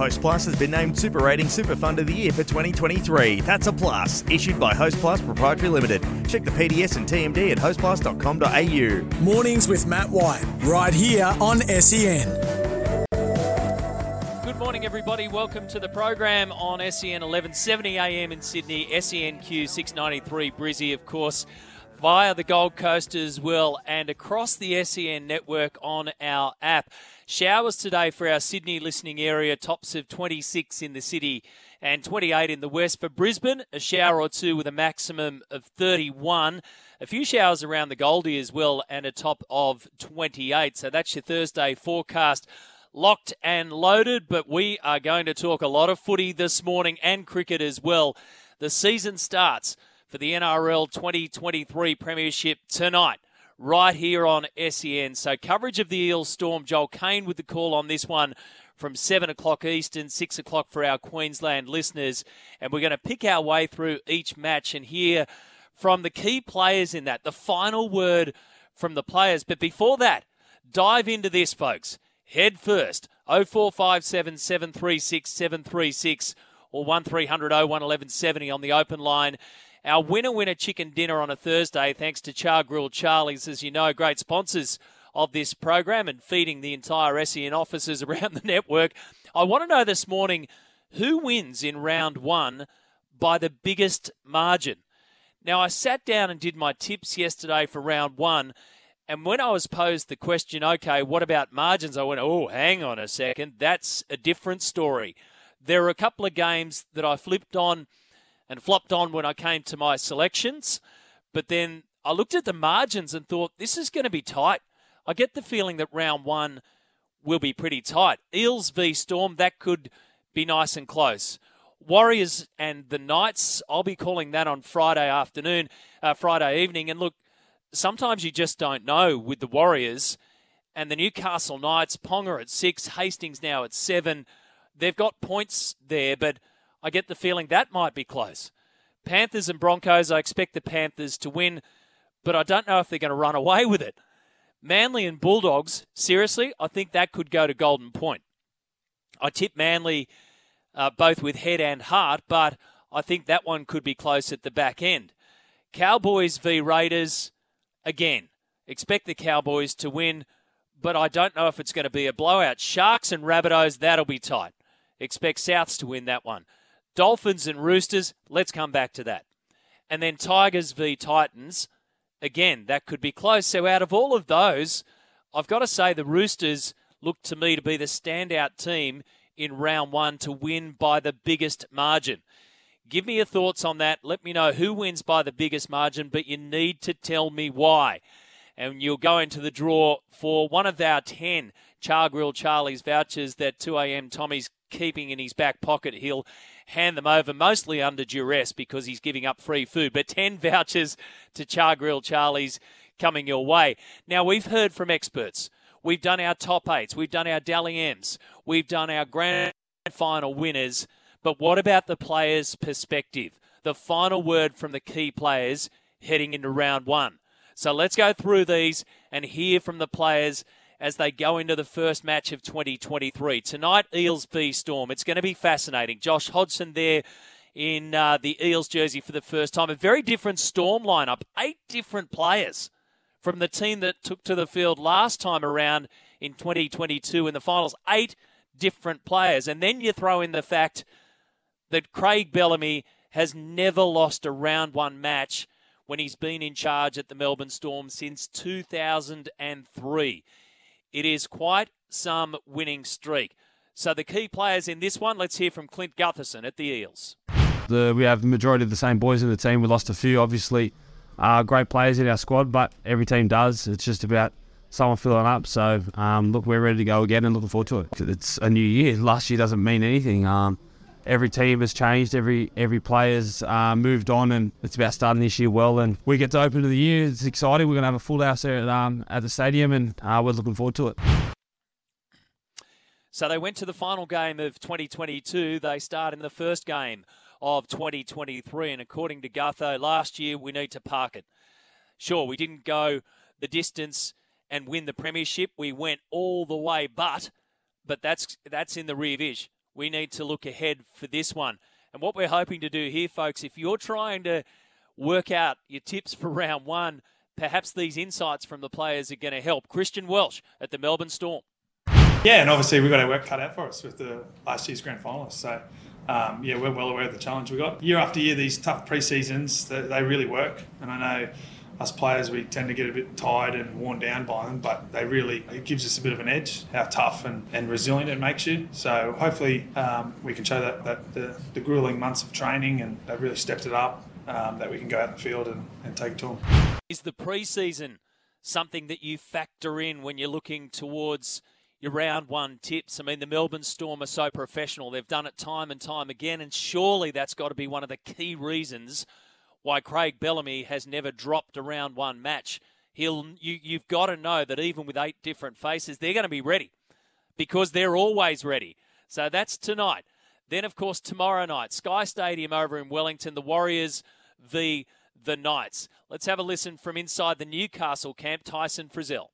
Host Plus has been named Super Rating Super Fund of the Year for 2023. That's a plus. Issued by Host Plus Proprietary Limited. Check the PDS and TMD at hostplus.com.au. Mornings with Matt White, right here on SEN. Good morning, everybody. Welcome to the program on SEN 1170 AM in Sydney, SENQ 693 Brizzy, of course, via the Gold Coast as well, and across the SEN network on our app. Showers today for our Sydney listening area, tops of 26 in the city and 28 in the west. For Brisbane, a shower or two with a maximum of 31. A few showers around the Goldie as well, and a top of 28. So that's your Thursday forecast. Locked and loaded, but we are going to talk a lot of footy this morning and cricket as well. The season starts for the NRL 2023 Premiership tonight right here on SEN. So coverage of the Eels Storm. Joel Caine with the call on this one from 7 o'clock Eastern, 6 o'clock for our Queensland listeners. And we're going to pick our way through each match and hear from the key players in that, the final word from the players. But before that, dive into this, folks. Head first, 0457 736 736 or 1300 01 1170 on the open line. Our winner winner chicken dinner on a Thursday, thanks to Char Grill Charlie's, as you know, great sponsors of this program and feeding the entire SEN offices around the network. I want to know this morning who wins in round one by the biggest margin. Now, I sat down and did my tips yesterday for round one. And when I was posed the question, okay, what about margins? I went, oh, hang on a second. That's a different story. There are a couple of games that I flipped on and flopped on when I came to my selections. But then I looked at the margins and thought, this is going to be tight. I get the feeling that round one will be pretty tight. Eels v Storm, that could be nice and close. Warriors and the Knights, I'll be calling that on Friday afternoon, uh, Friday evening. And look, sometimes you just don't know with the Warriors and the Newcastle Knights. Ponga at six, Hastings now at seven. They've got points there, but I get the feeling that might be close. Panthers and Broncos, I expect the Panthers to win, but I don't know if they're going to run away with it. Manly and Bulldogs, seriously, I think that could go to Golden Point. I tip Manly uh, both with head and heart, but I think that one could be close at the back end. Cowboys v Raiders, again, expect the Cowboys to win, but I don't know if it's going to be a blowout. Sharks and Rabbitohs, that'll be tight. Expect Souths to win that one. Dolphins and Roosters, let's come back to that. And then Tigers v Titans, again, that could be close. So out of all of those, I've got to say the Roosters look to me to be the standout team in round one to win by the biggest margin. Give me your thoughts on that. Let me know who wins by the biggest margin, but you need to tell me why. And you'll go into the draw for one of our 10 Char Grill Charlie's vouchers that 2am Tommy's keeping in his back pocket. He'll hand them over mostly under duress because he's giving up free food. But 10 vouchers to Char Grill Charlie's coming your way. Now, we've heard from experts. We've done our top eights. We've done our Dally M's. We've done our grand final winners. But what about the players' perspective? The final word from the key players heading into round one. So let's go through these and hear from the players as they go into the first match of 2023. Tonight, Eels v Storm. It's going to be fascinating. Josh Hodgson there in uh, the Eels jersey for the first time. A very different Storm lineup. Eight different players from the team that took to the field last time around in 2022 in the finals. Eight different players. And then you throw in the fact that Craig Bellamy has never lost a round one match when he's been in charge at the Melbourne Storm since 2003. It is quite some winning streak. So the key players in this one, let's hear from Clint Gutherson at the Eels. The, we have the majority of the same boys in the team. We lost a few, obviously, uh, great players in our squad, but every team does. It's just about someone filling up. So um, look, we're ready to go again and looking forward to it. It's a new year. Last year doesn't mean anything. Um, every team has changed, every every player's uh, moved on, and it's about starting this year well. And we get to open to the year. It's exciting. We're going to have a full house there at, um, at the stadium, and uh, we're looking forward to it. So they went to the final game of 2022. They start in the first game of 2023, and according to Gutho, last year we need to park it. Sure, we didn't go the distance and win the premiership. We went all the way, but but that's that's in the rear vision. We need to look ahead for this one. And what we're hoping to do here, folks, if you're trying to work out your tips for round one, perhaps these insights from the players are going to help. Christian Welch at the Melbourne Storm. Yeah, and obviously we've got our work cut out for us with the last year's grand finalists. So, um, yeah, we're well aware of the challenge we got. Year after year, these tough pre-seasons, they, they really work. And I know us players, we tend to get a bit tired and worn down by them, but they really, it gives us a bit of an edge, how tough and, and resilient it makes you. So hopefully um, we can show that, that the, the grueling months of training and they've really stepped it up, um, that we can go out in the field and, and take it to them. Is the pre-season something that you factor in when you're looking towards your round one tips? I mean, the Melbourne Storm are so professional. They've done it time and time again, and surely that's got to be one of the key reasons – why Craig Bellamy has never dropped around one match. He'll you you've got to know that even with eight different faces, they're going to be ready because they're always ready. So that's tonight. Then of course tomorrow night, Sky Stadium over in Wellington, the Warriors v the Knights. Let's have a listen from inside the Newcastle camp, Tyson Frizell.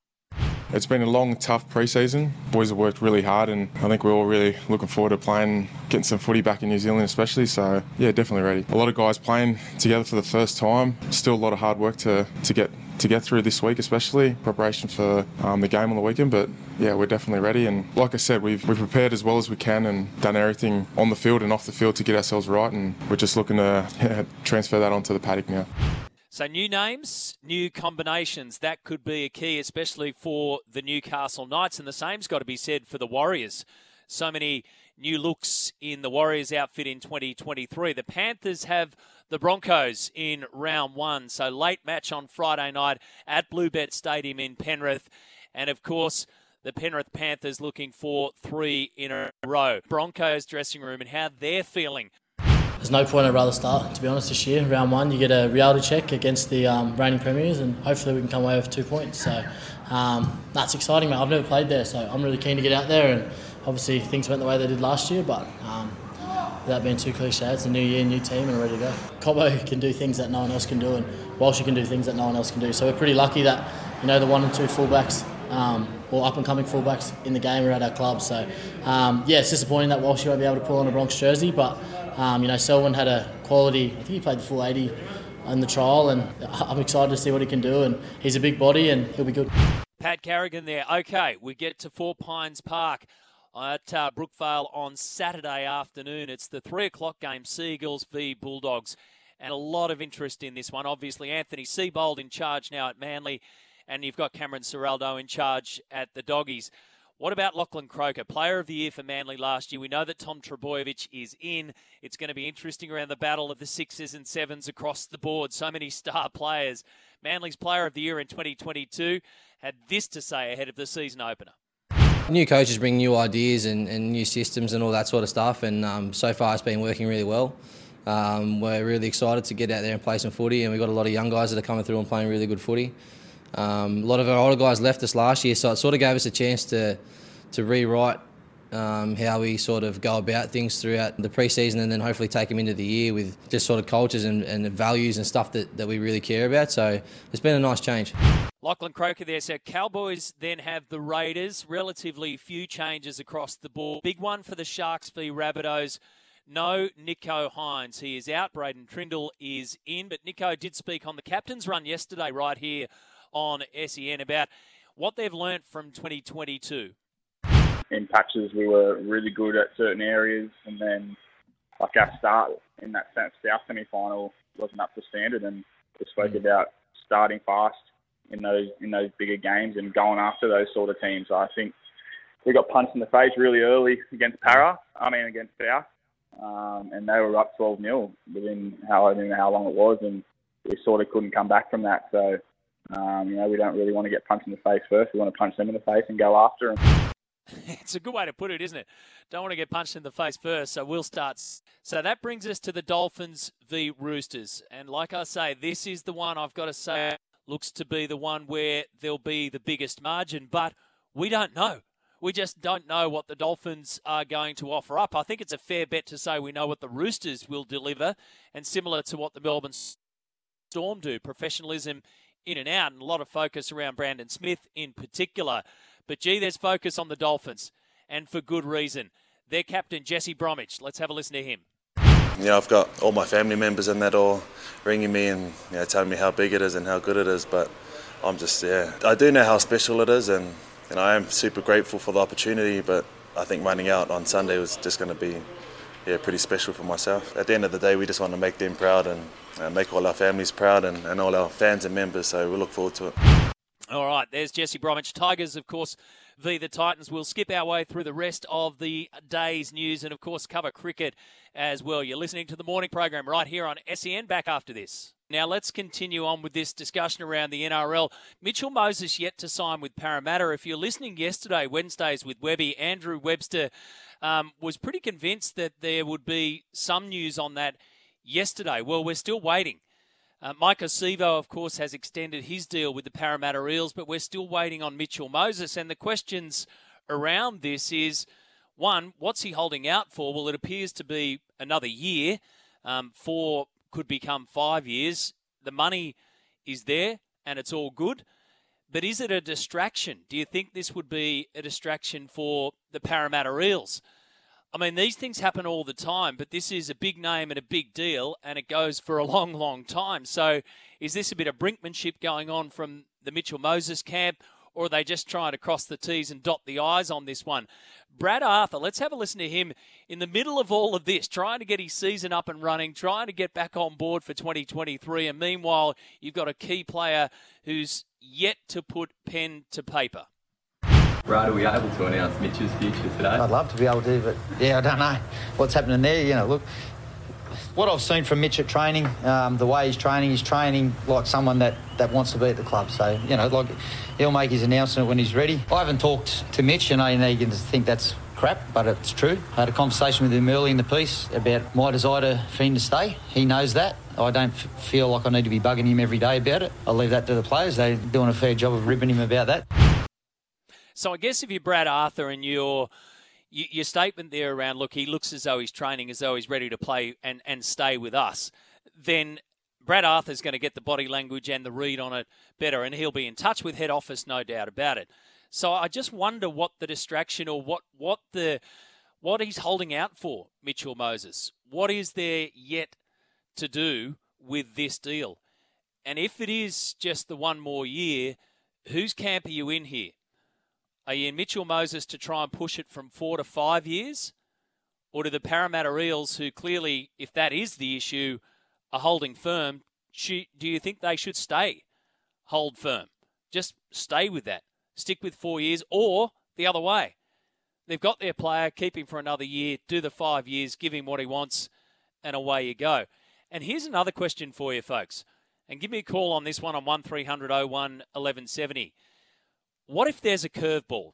It's been a long, tough pre-season. Boys have worked really hard, and I think we're all really looking forward to playing, getting some footy back in New Zealand, especially. So yeah, definitely ready. A lot of guys playing together for the first time. Still a lot of hard work to to get to get through this week, especially preparation for um, the game on the weekend. But yeah, we're definitely ready. And like I said, we've we've prepared as well as we can and done everything on the field and off the field to get ourselves right. And we're just looking to yeah, transfer that onto the paddock now. So, new names, new combinations, that could be a key, especially for the Newcastle Knights. And the same's got to be said for the Warriors. So many new looks in the Warriors outfit in 2023. The Panthers have the Broncos in round one. So, late match on Friday night at Bluebet Stadium in Penrith. And of course, the Penrith Panthers looking for three in a row. Broncos dressing room and how they're feeling there's no point I'd rather start, to be honest, this year. Round one, you get a reality check against the um, reigning premiers, and hopefully we can come away with two points. So um, that's exciting, mate. I've never played there, so I'm really keen to get out there. And obviously things went the way they did last year, but um, without being too cliche, it's a new year, new team, and ready to go. Cobbo can do things that no one else can do, and Walsh can do things that no one else can do. So we're pretty lucky that you know the one and two fullbacks um, or up and coming fullbacks in the game are at our club. So um, yeah, it's disappointing that Walsh won't be able to pull on a Bronx jersey, but um, you know, Selwyn had a quality. I think he played the full 80 in the trial, and I'm excited to see what he can do. And he's a big body, and he'll be good. Pat Carrigan there. Okay, we get to Four Pines Park at uh, Brookvale on Saturday afternoon. It's the three o'clock game, Seagulls v Bulldogs, and a lot of interest in this one. Obviously, Anthony Seibold in charge now at Manly, and you've got Cameron Ciraldo in charge at the Doggies. What about Lachlan Croker, player of the year for Manly last year? We know that Tom Trbojevic is in. It's going to be interesting around the battle of the sixes and sevens across the board. So many star players. Manly's player of the year in 2022 had this to say ahead of the season opener. New coaches bring new ideas and, and new systems and all that sort of stuff, and um, so far it's been working really well. Um, we're really excited to get out there and play some footy, and we've got a lot of young guys that are coming through and playing really good footy. Um, a lot of our older guys left us last year, so it sort of gave us a chance to to rewrite um, how we sort of go about things throughout the preseason and then hopefully take them into the year with just sort of cultures and, and values and stuff that, that we really care about. So it's been a nice change. Lachlan Croker there. So Cowboys then have the Raiders. Relatively few changes across the board. Big one for the Sharks v Rabbitohs. No Nicho Hynes. He is out. Braydon Trindall is in. But Nicho did speak on the captain's run yesterday right here on SEN about what they've learnt from 2022. In patches, we were really good at certain areas, and then like our start in that sense, our semi-final wasn't up to standard, and we spoke mm. about starting fast in those in those bigger games and going after those sort of teams. I think we got punched in the face really early against Para. I mean against South, um, and they were up 12 0 within how I don't know how long it was, and we sort of couldn't come back from that. So Um, you know, we don't really want to get punched in the face first. We want to punch them in the face and go after them. it's a good way to put it, isn't it? Don't want to get punched in the face first, so we'll start. So that brings us to the Dolphins v Roosters. And like I say, this is the one I've got to say looks to be the one where there'll be the biggest margin, but we don't know. We just don't know what the Dolphins are going to offer up. I think it's a fair bet to say we know what the Roosters will deliver, and similar to what the Melbourne Storm do professionalism in and out, and a lot of focus around Brandon Smith in particular. But gee, there's focus on the Dolphins, and for good reason. Their captain, Jesse Bromwich. Let's have a listen to him. You know, I've got all my family members in that all ringing me and you know, telling me how big it is and how good it is, but I'm just, yeah. I do know how special it is, and, and I am super grateful for the opportunity, but I think running out on Sunday was just going to be yeah, pretty special for myself. At the end of the day, we just want to make them proud and uh, make all our families proud and, and all our fans and members, so we look forward to it. All right, there's Jesse Bromwich. Tigers, of course, v the Titans. We'll skip our way through the rest of the day's news and, of course, cover cricket as well. You're listening to the morning program right here on SEN. Back after this. Now let's continue on with this discussion around the NRL. Mitchell Moses yet to sign with Parramatta. If you're listening yesterday, Wednesdays with Webby, Andrew Webster um, was pretty convinced that there would be some news on that yesterday. Well, we're still waiting. Uh, Maika Sivo, of course, has extended his deal with the Parramatta Eels, but we're still waiting on Mitchell Moses. And the questions around this is one, what's he holding out for? Well, it appears to be another year. Um, four could become five years. The money is there and it's all good. But is it a distraction? Do you think this would be a distraction for the Parramatta Eels? I mean, these things happen all the time, but this is a big name and a big deal, and it goes for a long, long time. So, is this a bit of brinkmanship going on from the Mitchell Moses camp, or are they just trying to cross the T's and dot the I's on this one? Brad Arthur, let's have a listen to him in the middle of all of this, trying to get his season up and running, trying to get back on board for 2023. And meanwhile, you've got a key player who's yet to put pen to paper. Brad, are we able to announce Mitch's future today? I'd love to be able to, but yeah, I don't know what's happening there. You know, look, what I've seen from Mitch at training, um, the way he's training, he's training like someone that, that wants to be at the club. So, you know, like he'll make his announcement when he's ready. I haven't talked to Mitch, and I know you can think that's crap, but it's true. I had a conversation with him early in the piece about my desire to, for him to stay. He knows that. I don't f- feel like I need to be bugging him every day about it. I'll leave that to the players. They're doing a fair job of ribbing him about that. So I guess if you're Brad Arthur and your your statement there around look, he looks as though he's training as though he's ready to play and, and stay with us, then Brad Arthur's going to get the body language and the read on it better, and he'll be in touch with head office, no doubt about it. So I just wonder what the distraction or what what the what he's holding out for, Mitchell Moses. What is there yet to do with this deal? And if it is just the one more year, whose camp are you in here? Are you in Mitchell Moses to try and push it from four to five years? Or do the Parramatta Eels, who clearly, if that is the issue, are holding firm, do you think they should stay? Hold firm. Just stay with that. Stick with four years, or the other way. They've got their player, keep him for another year, do the five years, give him what he wants, and away you go. And here's another question for you, folks. And give me a call on this one on 1300 01 1170. What if there's a curveball?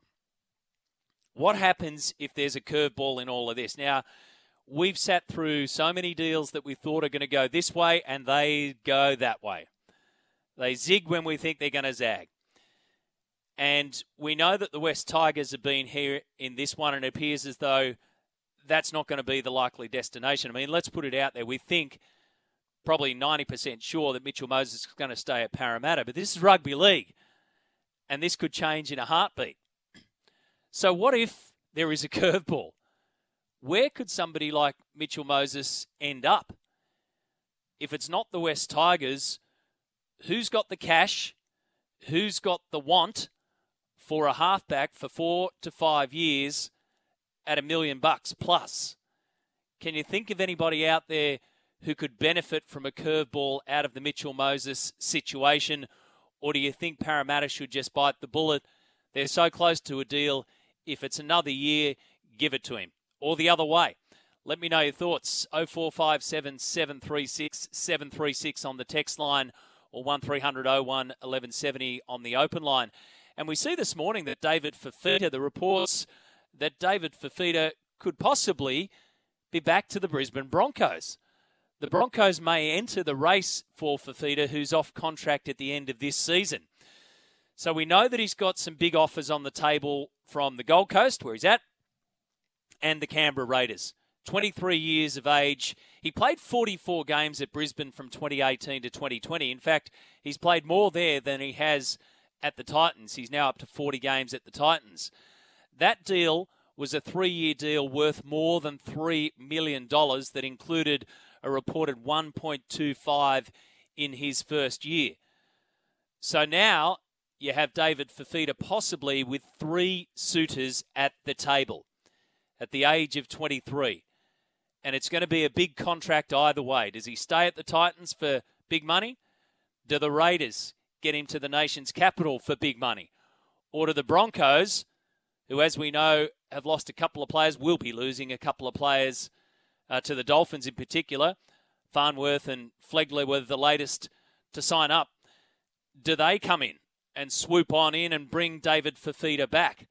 What happens if there's a curveball in all of this? Now, we've sat through so many deals that we thought are going to go this way and they go that way. They zig when we think they're going to zag. And we know that the West Tigers have been here in this one, and it appears as though that's not going to be the likely destination. I mean, let's put it out there. We think probably 90% sure that Mitchell Moses is going to stay at Parramatta, but this is rugby league and this could change in a heartbeat. So, what if there is a curveball? Where could somebody like Mitchell Moses end up? If it's not the West Tigers, who's got the cash? Who's got the want for a halfback for four to five years at a million bucks plus? Can you think of anybody out there who could benefit from a curveball out of the Mitchell Moses situation? Or do you think Parramatta should just bite the bullet? They're so close to a deal. If it's another year, give it to him. Or the other way. Let me know your thoughts. 0457 736 736 on the text line or 1300 01 1170 on the open line. And we see this morning that David Fifita, the reports that David Fifita could possibly be back to the Brisbane Broncos. The Broncos may enter the race for Fifita, who's off contract at the end of this season. So we know that he's got some big offers on the table from the Gold Coast, where he's at, and the Canberra Raiders. 23 years of age. He played 44 games at Brisbane from 2018 to 2020. In fact, he's played more there than he has at the Titans. He's now up to 40 games at the Titans. That deal was a three year deal worth more than $3 million that included a reported 1.25 in his first year. So now you have David Fifita possibly with three suitors at the table at the age of 23. And it's going to be a big contract either way. Does he stay at the Titans for big money? Do the Raiders get him to the nation's capital for big money? Or do the Broncos, who, as we know, have lost a couple of players, will be losing a couple of players uh, to the Dolphins in particular? Farnworth and Flegler were the latest to sign up. Do they come in and swoop on in and bring David Fifita back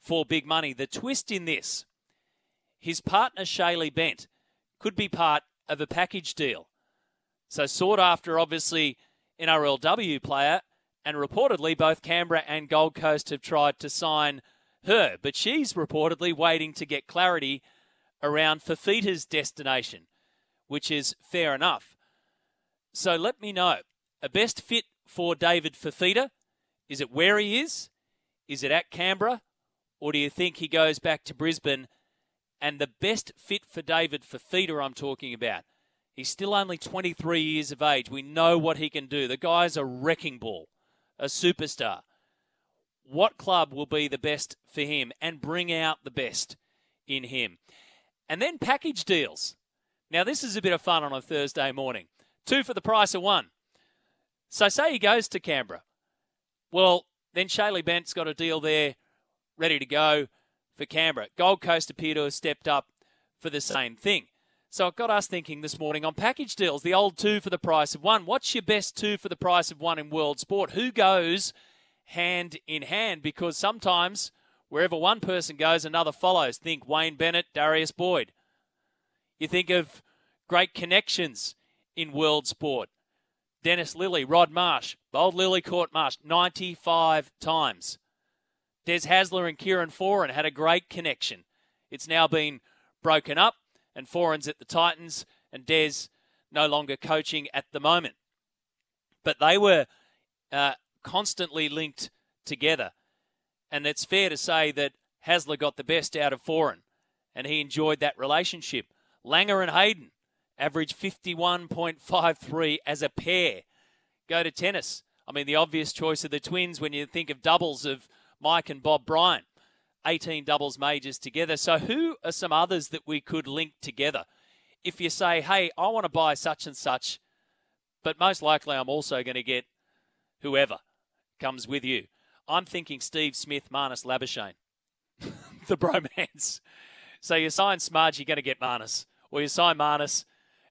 for big money? The twist in this his partner Shaylee Bent could be part of a package deal. So sought after, obviously, NRLW player, and reportedly both Canberra and Gold Coast have tried to sign her, but she's reportedly waiting to get clarity around Fifita's destination, which is fair enough. So let me know a best fit for David Fifita? Is it where he is? Is it at Canberra? Or do you think he goes back to Brisbane and the best fit for David Fifita, I'm talking about. He's still only 23 years of age. We know what he can do. The guy's a wrecking ball, a superstar. What club will be the best for him and bring out the best in him? And then package deals. Now, this is a bit of fun on a Thursday morning. Two for the price of one. So, say he goes to Canberra. Well, then Shaylee Bent's got a deal there ready to go for Canberra. Gold Coast appear to have stepped up for the same thing. So it got us thinking this morning on package deals, the old two for the price of one. What's your best two for the price of one in world sport? Who goes hand in hand? Because sometimes wherever one person goes, another follows. Think Wayne Bennett, Darius Boyd. You think of great connections in world sport. Dennis Lillee, Rod Marsh, Bold Lillee Marsh 95 times. Des Hasler and Kieran Foran had a great connection. It's now been broken up, and Foran's at the Titans, and Des no longer coaching at the moment. But they were uh, constantly linked together. And it's fair to say that Hasler got the best out of Foran, and he enjoyed that relationship. Langer and Hayden averaged 51.53 as a pair. Go to tennis. I mean, the obvious choice of the twins when you think of doubles of Mike and Bob Bryan. 18 doubles majors together. So, who are some others that we could link together? If you say, hey, I want to buy such and such, but most likely I'm also going to get whoever comes with you. I'm thinking Steve Smith, Marnus Labuschagne, the bromance. So, you sign Smudge, you're going to get Marnus. Or you sign Marnus,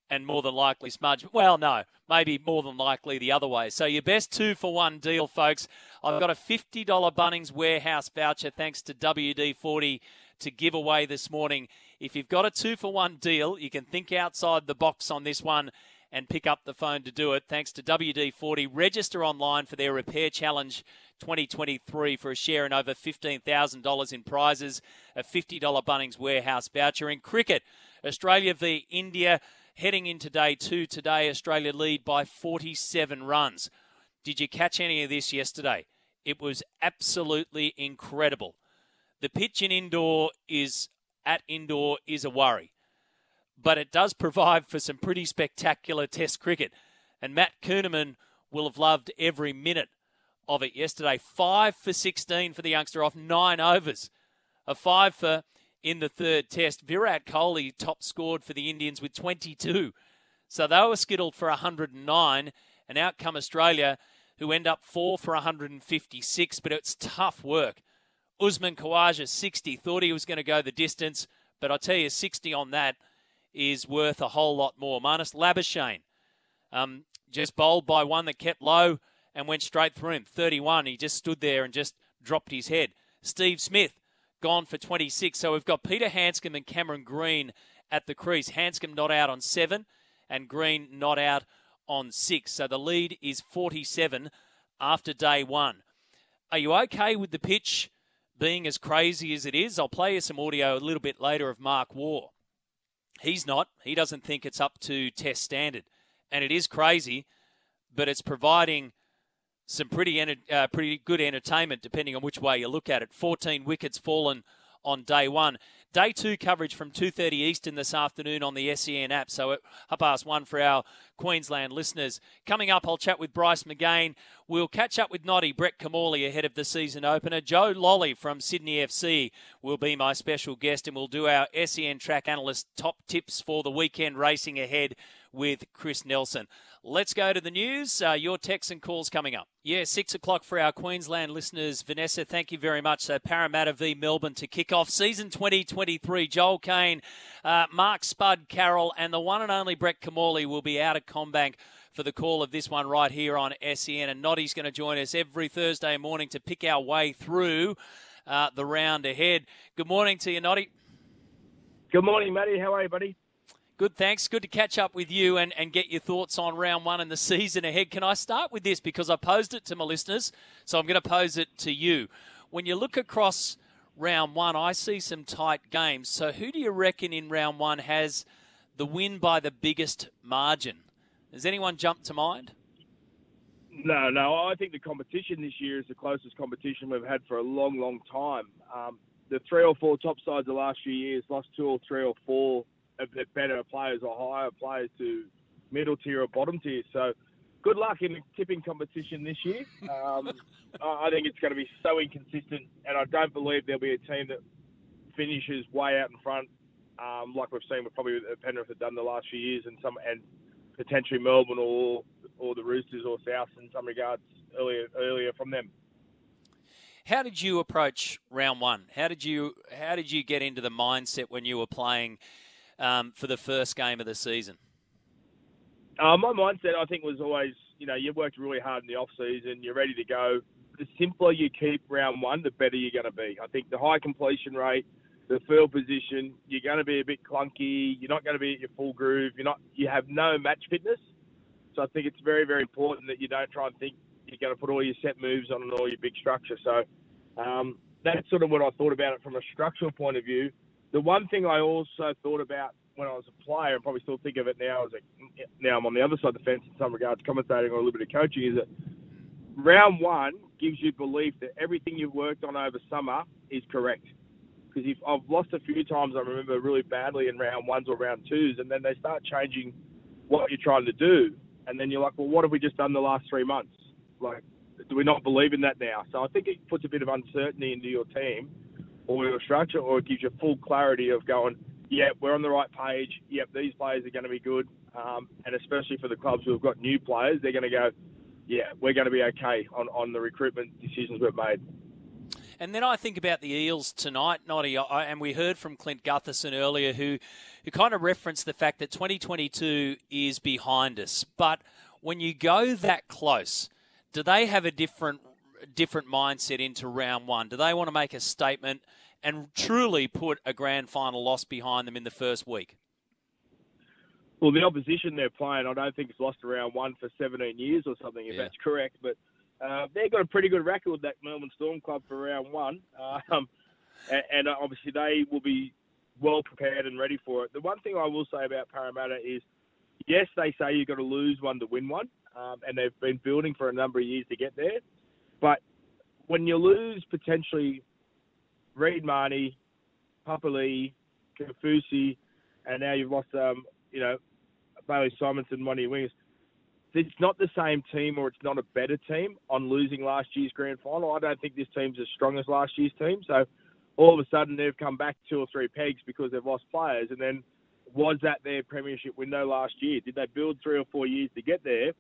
and more than likely Smudge. Well, no, maybe more than likely the other way. So your best two for one deal, folks. I've got a $50 Bunnings warehouse voucher thanks to WD40 to give away this morning. If you've got a two for one deal, you can think outside the box on this one and pick up the phone to do it. Thanks to WD40. Register online for their Repair Challenge 2023 for a share in over $15,000 in prizes, a $50 Bunnings warehouse voucher. In cricket, Australia v India heading into day two today, Australia lead by 47 runs. Did you catch any of this yesterday? It was absolutely incredible. The pitch in Indore is at Indore is a worry, but it does provide for some pretty spectacular Test cricket. And Matt Kuhnemann will have loved every minute of it yesterday. Five for 16 for the youngster off nine overs. A five for in the third test. Virat Kohli top scored for the Indians with 22. So they were skittled for 109, and out come Australia, who end up four for 156, but it's tough work. Usman Khawaja, 60, thought he was going to go the distance, but I tell you, 60 on that is worth a whole lot more. Marnus Labuschagne, um, just bowled by one that kept low and went straight through him. 31. He just stood there and just dropped his head. Steve Smith gone for 26. So we've got Peter Handscomb and Cameron Green at the crease. Hanscom not out on seven and Green not out on six. So the lead is 47 after day one. Are you okay with the pitch being as crazy as it is? I'll play you some audio a little bit later of Mark Waugh. He's not. He doesn't think it's up to test standard. And it is crazy, but it's providing some pretty uh, pretty good entertainment depending on which way you look at it. 14 wickets fallen on day one. Day two coverage from 2.30 Eastern this afternoon on the SEN app. So at half past one for our Queensland listeners. Coming up, I'll chat with Bryce McGain. We'll catch up with Noddy Brett Kimmorley ahead of the season opener. Joe Lolley from Sydney FC will be my special guest, and we'll do our SEN track analyst top tips for the weekend racing ahead with Chris Nelson. Let's go to the news. Uh, your texts and calls coming up. Yeah, six o'clock for our Queensland listeners. Vanessa, thank you very much. So Parramatta v Melbourne to kick off season 2023. Joel Caine, uh, Mark Spud Carroll, and the one and only Brett Kimmorley will be out at CommBank for the call of this one right here on SEN. And Noddy's going to join us every Thursday morning to pick our way through uh, the round ahead. Good morning to you, Noddy. Good morning, Matty. How are you, buddy? Good, thanks. Good to catch up with you and, and get your thoughts on round one and the season ahead. Can I start with this because I posed it to my listeners, so I'm going to pose it to you. When you look across round one, I see some tight games. So who do you reckon in round one has the win by the biggest margin? Has anyone jumped to mind? No, no. I think the competition this year is the closest competition we've had for a long, long time. Um, the three or four top sides the last few years lost two or three or four better players or higher players to middle tier or bottom tier. So good luck in the tipping competition this year. Um, I think it's going to be so inconsistent, and I don't believe there'll be a team that finishes way out in front, um, like we've seen with probably Penrith have done the last few years, and some and potentially Melbourne or or the Roosters or South in some regards earlier earlier from them. How did you approach round one? How did you how did you get into the mindset when you were playing? Um, for the first game of the season? Uh, my mindset, I think, was always, you know, you worked really hard in the off season, you're ready to go. The simpler you keep round one, the better you're going to be. I think the high completion rate, the field position, you're going to be a bit clunky. You're not going to be at your full groove. You're not. You have no match fitness. So I think it's very, very important that you don't try and think you're going to put all your set moves on and all your big structure. So um, that's sort of what I thought about it from a structural point of view. The one thing I also thought about when I was a player, and probably still think of it now, as a, now I'm on the other side of the fence in some regards, commentating or a little bit of coaching, is that round one gives you belief that everything you've worked on over summer is correct. Because if I've lost a few times, I remember really badly in round ones or round twos, and then they start changing what you're trying to do, and then you're like, well, what have we just done the last three months? Like, do we not believe in that now? So I think it puts a bit of uncertainty into your team or your structure, or it gives you full clarity of going, yeah, we're on the right page. Yep, these players are going to be good. Um, and especially for the clubs who have got new players, they're going to go, yeah, we're going to be okay on, on the recruitment decisions we've made. And then I think about the Eels tonight, Noddy, and we heard from Clint Gutherson earlier, who, who kind of referenced the fact that 2022 is behind us. But when you go that close, do they have a different different mindset into round one? Do they want to make a statement and truly put a grand final loss behind them in the first week? Well, the opposition they're playing, I don't think it's lost around one for 17 years or something, if yeah. that's correct. But uh, they've got a pretty good record, that Melbourne Storm club, for round one. Um, and, and obviously they will be well prepared and ready for it. The one thing I will say about Parramatta is, yes, they say you've got to lose one to win one, um, and they've been building for a number of years to get there. But when you lose potentially Reed Mahoney, Papali'i, Kaufusi, and now you've lost, um, you know, Bailey of your wingers. It's not the same team or it's not a better team on losing last year's grand final. I don't think this team's as strong as last year's team. So all of a sudden they've come back two or three pegs because they've lost players. And then was that their premiership window last year? Did they build three or four years to get there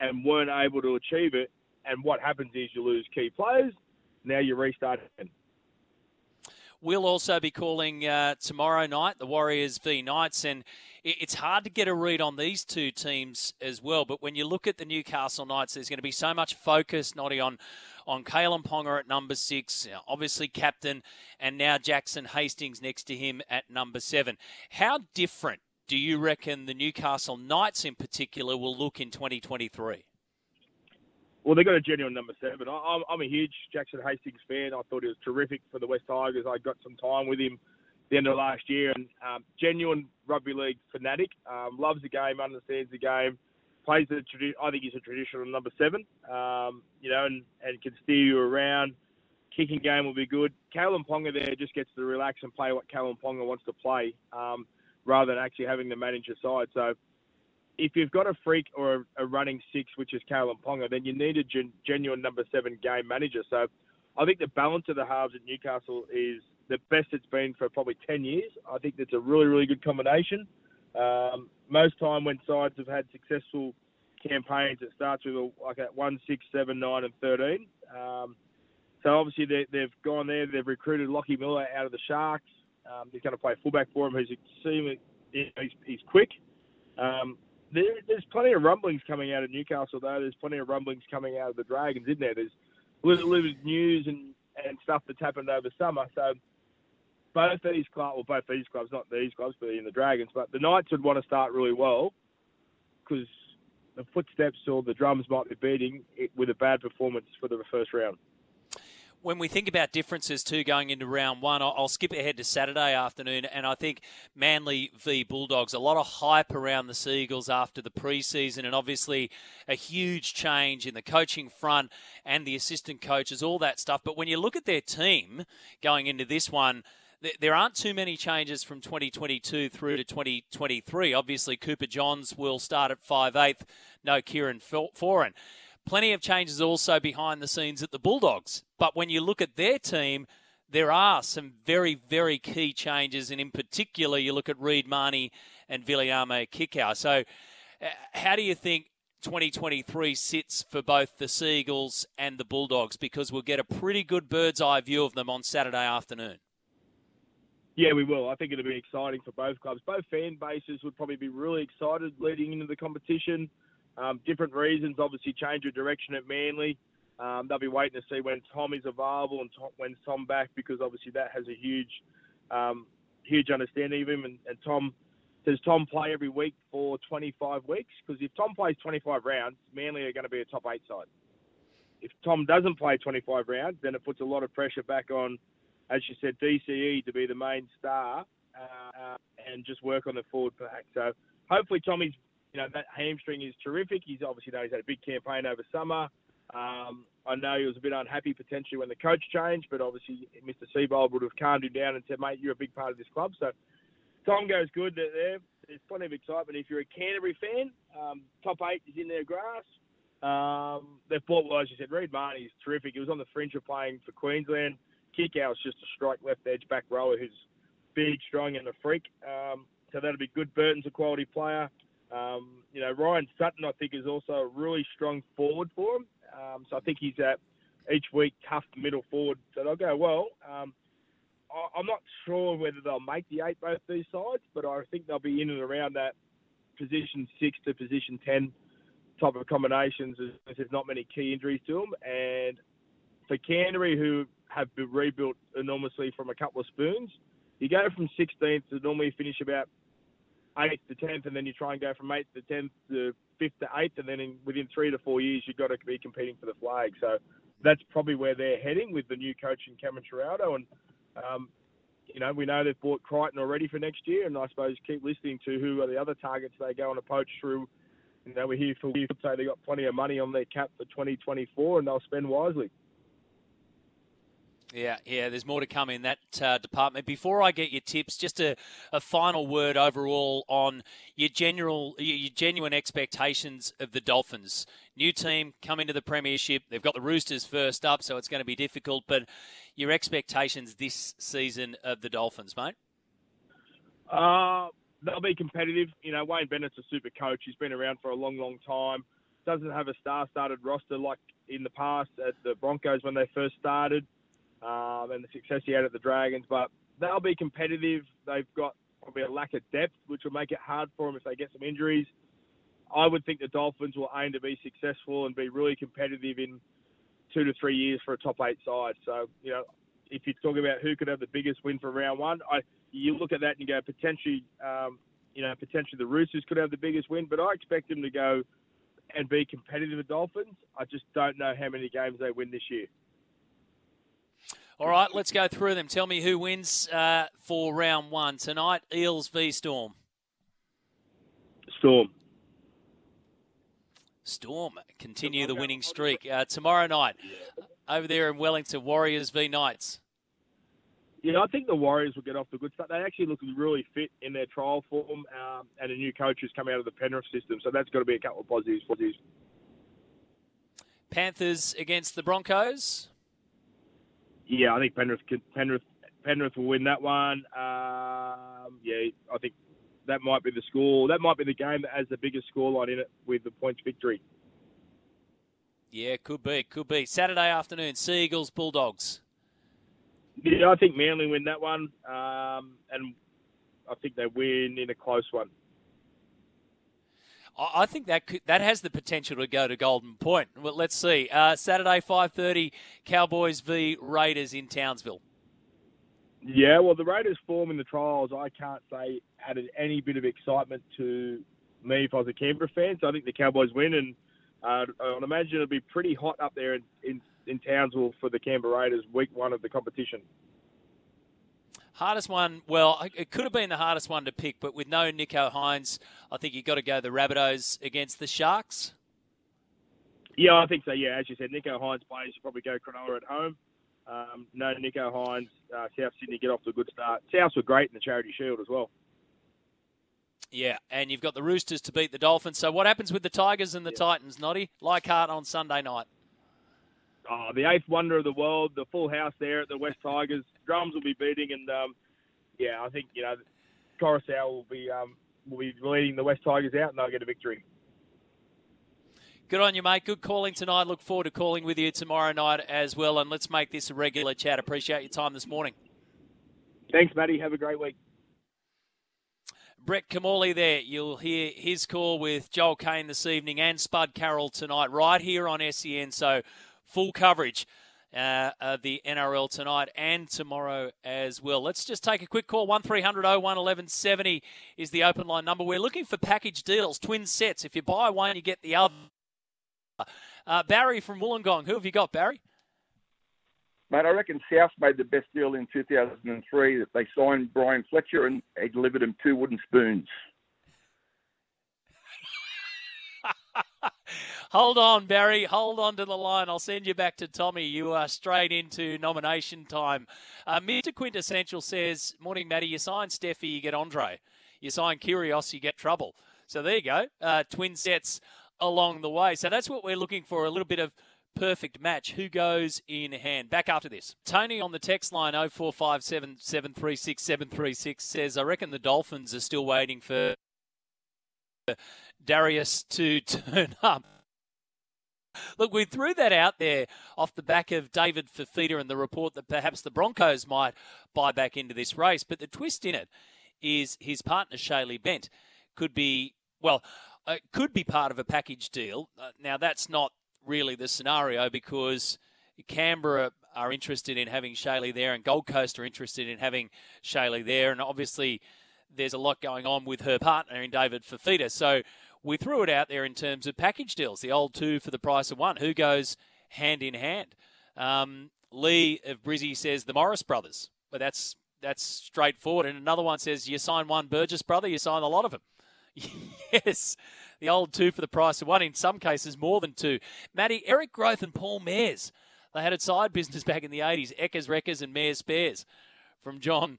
and weren't able to achieve it? And what happens is you lose key players. Now you restart. We'll also be calling uh, tomorrow night the Warriors v Knights, and it's hard to get a read on these two teams as well. But when you look at the Newcastle Knights, there's going to be so much focus, not on on Kalyn Ponga at number six, obviously captain, and now Jackson Hastings next to him at number seven. How different do you reckon the Newcastle Knights in particular will look in 2023? Well, they got a genuine number seven. I, am a huge Jackson Hastings fan. I thought he was terrific for the West Tigers. I got some time with him the end of last year, and um, genuine rugby league fanatic. Um, loves the game, understands the game, plays the. I think he's a traditional number seven. Um, you know, and, and can steer you around. Kicking game will be good. Kalyn Ponga there just gets to relax and play what Kalyn Ponga wants to play, um, rather than actually having the side. So if you've got a freak or a, a running six, which is Kalyn Ponga, then you need a gen, genuine number seven game manager. So I think the balance of the halves at Newcastle is the best it's been for probably 10 years. I think that's a really, really good combination. Um, most time when sides have had successful campaigns, it starts with a, like at 1, 6, 7, 9, and 13. Um, so obviously they, have gone there, they've recruited Lockie Miller out of the Sharks. Um, he's going to play fullback for him, who's extremely, he's, he's quick. Um, there, there's plenty of rumblings coming out of Newcastle, though. There's plenty of rumblings coming out of the Dragons, isn't there? There's little, little news and, and stuff that's happened over summer. So both these clubs, well, both these clubs, not these clubs, but in the Dragons, but the Knights would want to start really well because the footsteps or the drums might be beating it with a bad performance for the first round when we think about differences too going into round one, I'll, skip ahead to Saturday afternoon, and I think Manly v Bulldogs. A lot of hype around the Seagulls after the preseason, and obviously a huge change in the coaching front and the assistant coaches, all that stuff. But when you look at their team going into this one, there aren't too many changes from 2022 through to 2023. Obviously, Cooper Johns will start at 5'8", no Kieran Foran. Plenty of changes also behind the scenes at the Bulldogs. But when you look at their team, there are some very, very key changes. And in particular, you look at Reed Mahoney and Viliame Kikau. So, uh, how do you think 2023 sits for both the Seagulls and the Bulldogs? Because we'll get a pretty good bird's eye view of them on Saturday afternoon. Yeah, we will. I think it'll be exciting for both clubs. Both fan bases would probably be really excited leading into the competition. Um, different reasons, obviously, change of direction at Manly. Um, they'll be waiting to see when Tom is available and Tom, when's Tom back because obviously that has a huge, um, huge understanding of him. And, and Tom, does Tom play every week for 25 weeks? Because if Tom plays 25 rounds, Manly are going to be a top eight side. If Tom doesn't play 25 rounds, then it puts a lot of pressure back on, as you said, DCE to be the main star uh, and just work on the forward pack. So hopefully Tommy's you know, that hamstring is terrific. He's obviously known he's had a big campaign over summer. Um, I know he was a bit unhappy potentially when the coach changed, but obviously Mr. Seibold would have calmed him down and said, mate, you're a big part of this club. So Tom goes good there. There's plenty of excitement. If you're a Canterbury fan, um, top eight is in their grass. Um, they've bought, well, you said, Reed Mahoney is terrific. He was on the fringe of playing for Queensland. Kikau is just a strike left edge back rower who's big, strong, and a freak. Um, so that'll be good. Burton's a quality player. Um, you know, Ryan Sutton, I think, is also a really strong forward for him. Um, so I think he's at each week tough middle forward. So they'll go well. Um, I, I'm not sure whether they'll make the eight both these sides, but I think they'll be in and around that position six to position ten type of combinations. As there's not many key injuries to them, and for Canterbury, who have been rebuilt enormously from a couple of spoons, you go from 16th to normally finish about eighth to tenth, and then you try and go from eighth to tenth to fifth to eighth, and then in, within three to four years, you've got to be competing for the flag. So that's probably where they're heading with the new coach in Cameron Ciraldo. And um, you know, we know they've bought Crichton already for next year, and I suppose keep listening to who are the other targets they go on a poach through. You know, we hear Phil say they got plenty of money on their cap for 2024, and they'll spend wisely. Yeah, yeah, there's more to come in that uh, department. Before I get your tips, just a, a final word overall on your general, your genuine expectations of the Dolphins. New team coming to the Premiership. They've got the Roosters first up, so it's going to be difficult. But your expectations this season of the Dolphins, mate? Uh, they'll be competitive. You know, Wayne Bennett's a super coach. He's been around for a long, long time. Doesn't have a star-started roster like in the past at the Broncos when they first started. Um, and the success he had at the Dragons. But they'll be competitive. They've got probably a lack of depth, which will make it hard for them if they get some injuries. I would think the Dolphins will aim to be successful and be really competitive in two to three years for a top eight side. So, you know, if you're talking about who could have the biggest win for round one, I you look at that and you go potentially, um, you know, potentially the Roosters could have the biggest win, but I expect them to go and be competitive with Dolphins. I just don't know how many games they win this year. All right, let's go through them. Tell me who wins uh, for round one tonight. Eels v Storm. Storm. Storm continue the winning streak. Uh, tomorrow night, over there in Wellington, Warriors v Knights. Yeah, I think the Warriors will get off the good start. They actually look really fit in their trial form, um, and a new coach has come out of the Penrith system, so that's got to be a couple of positives. positives. Panthers against the Broncos. Yeah, I think Penrith Penrith Penrith will win that one. Um, yeah, I think that might be the score. That might be the game that has the biggest scoreline in it with the points victory. Yeah, could be, could be. Saturday afternoon, Sea Eagles Bulldogs. Yeah, I think Manly win that one, um, and I think they win in a close one. I think that could, that has the potential to go to Golden Point. Well, let's see. Uh, Saturday, five thirty, Cowboys v Raiders in Townsville. Yeah, well, the Raiders' form in the trials, I can't say added any bit of excitement to me if I was a Canberra fan. So I think the Cowboys win, and uh, I'd imagine it'll be pretty hot up there in, in, in Townsville for the Canberra Raiders week one of the competition. Hardest one, well, it could have been the hardest one to pick, but with no Nicho Hynes, I think you've got to go the Rabbitohs against the Sharks. Yeah, I think so. Yeah, as you said, Nicho Hynes plays. You probably go Cronulla at home. Um, no Nicho Hynes, Uh, South Sydney get off to a good start. Souths were great in the Charity Shield as well. Yeah, and you've got the Roosters to beat the Dolphins. So what happens with the Tigers and the yeah. Titans, Noddy? Leichhardt on Sunday night. Oh, the eighth wonder of the world, the full house there at the West Tigers. Drums will be beating, and um, yeah, I think you know Koroisau will be um, will be leading the West Tigers out, and they'll get a victory. Good on you, mate. Good calling tonight. Look forward to calling with you tomorrow night as well, and let's make this a regular chat. Appreciate your time this morning. Thanks, Matty. Have a great week. Brett Kimmorley there. You'll hear his call with Joel Caine this evening and Spud Carroll tonight, right here on SEN. So full coverage uh, of the NRL tonight and tomorrow as well. Let's just take a quick call. 1300 01 1170 is the open line number. We're looking for package deals, twin sets. If you buy one, you get the other. Uh, Barry from Wollongong. Who have you got, Barry? Mate, I reckon South made the best deal in 2003 that they signed Brian Fletcher and they delivered him two wooden spoons. Hold on, Barry. Hold on to the line. I'll send you back to Tommy. You are straight into nomination time. Uh, Mr. Quintessential says, Morning, Matty. You sign Steffi, you get Andre. You sign Kyrgios, you get trouble. So there you go. Uh, twin sets along the way. So that's what we're looking for a little bit of perfect match. Who goes in hand? Back after this. Tony on the text line 0457 736 736 says, I reckon the Dolphins are still waiting for Darius to turn up. Look, we threw that out there off the back of David Fifita and the report that perhaps the Broncos might buy back into this race. But the twist in it is his partner, Shaylee Bent, could be, well, uh, could be part of a package deal. Uh, now, that's not really the scenario because Canberra are interested in having Shaylee there and Gold Coast are interested in having Shaylee there. And obviously, there's a lot going on with her partner in David Fifita. So we threw it out there in terms of package deals, the old two for the price of one. Who goes hand in hand? Um, Lee of Brizzy says the Morris brothers, but that's that's straightforward. And another one says you sign one Burgess brother, you sign a lot of them. yes, the old two for the price of one. In some cases, more than two. Matty, Eric Grothe and Paul Mayers. They had a side business back in the 80s, Eckers, Wreckers, and Mayers Spares from John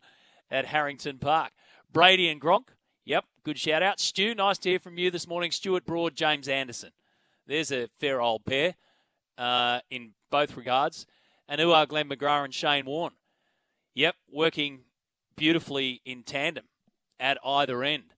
at Harrington Park. Brady and Gronk. Yep, good shout out. Stu, nice to hear from you this morning. Stuart Broad, James Anderson. There's a fair old pair uh, in both regards. And who are Glenn McGrath and Shane Warne? Yep, working beautifully in tandem at either end.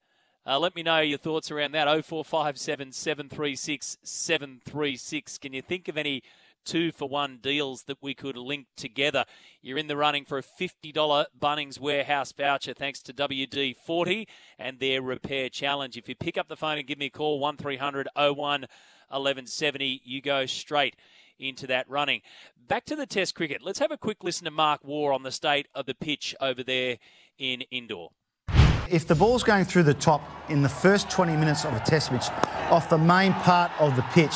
Uh, let me know your thoughts around that. 0457 736 736. Can you think of any two for one deals that we could link together. You're in the running for a $50 Bunnings Warehouse voucher thanks to WD 40 and their repair challenge. If you pick up the phone and give me a call, 1300 01 1170, you go straight into that running. Back to the Test cricket. Let's have a quick listen to Mark Waugh on the state of the pitch over there in Indore. If the ball's going through the top in the first 20 minutes of a test match off the main part of the pitch,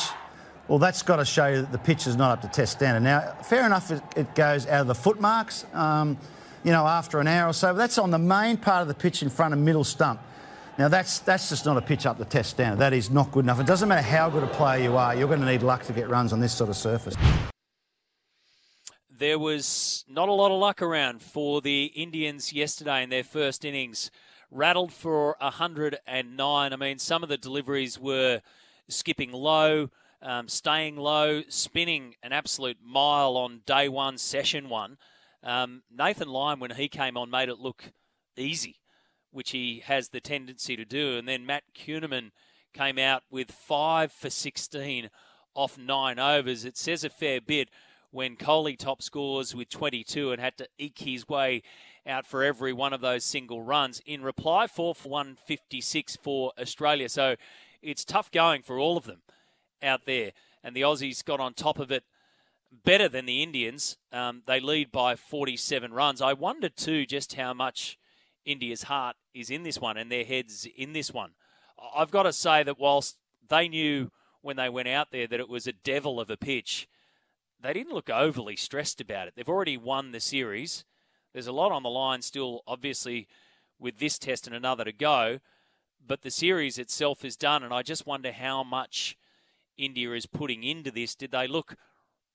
well, that's got to show you that the pitch is not up to test standard. Now, fair enough, it, it goes out of the footmarks, um, you know, after an hour or so, but that's on the main part of the pitch in front of middle stump. Now, that's, that's just not a pitch up to test standard. That is not good enough. It doesn't matter how good a player you are, you're going to need luck to get runs on this sort of surface. There was not a lot of luck around for the Indians yesterday in their first innings rattled for 109. I mean, some of the deliveries were skipping low, um, staying low, spinning an absolute mile on day one, session one. Um, Nathan Lyon, when he came on, made it look easy, which he has the tendency to do. And then Matt Kuhnemann came out with five for 16 off nine overs. It says a fair bit when Kohli top scores with 22 and had to eke his way out for every one of those single runs. In reply, 4 for 156 for Australia. So it's tough going for all of them out there. And the Aussies got on top of it better than the Indians. Um, they lead by 47 runs. I wonder too just how much India's heart is in this one and their heads in this one. I've got to say that whilst they knew when they went out there that it was a devil of a pitch, they didn't look overly stressed about it. They've already won the series. There's a lot on the line still, obviously, with this test and another to go. But the series itself is done, and I just wonder how much India is putting into this. Did they look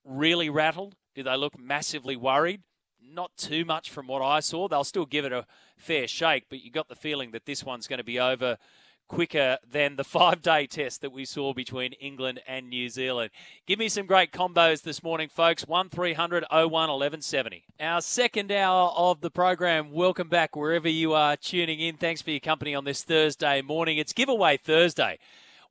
really rattled? Did they look massively worried? Not too much from what I saw. They'll still give it a fair shake, but you got the feeling that this one's going to be over quicker than the five day test that we saw between England and New Zealand. Give me some great combos this morning, folks. 1300 01 1170. Our second hour of the program. Welcome back wherever you are tuning in. Thanks for your company on this Thursday morning. It's Giveaway Thursday.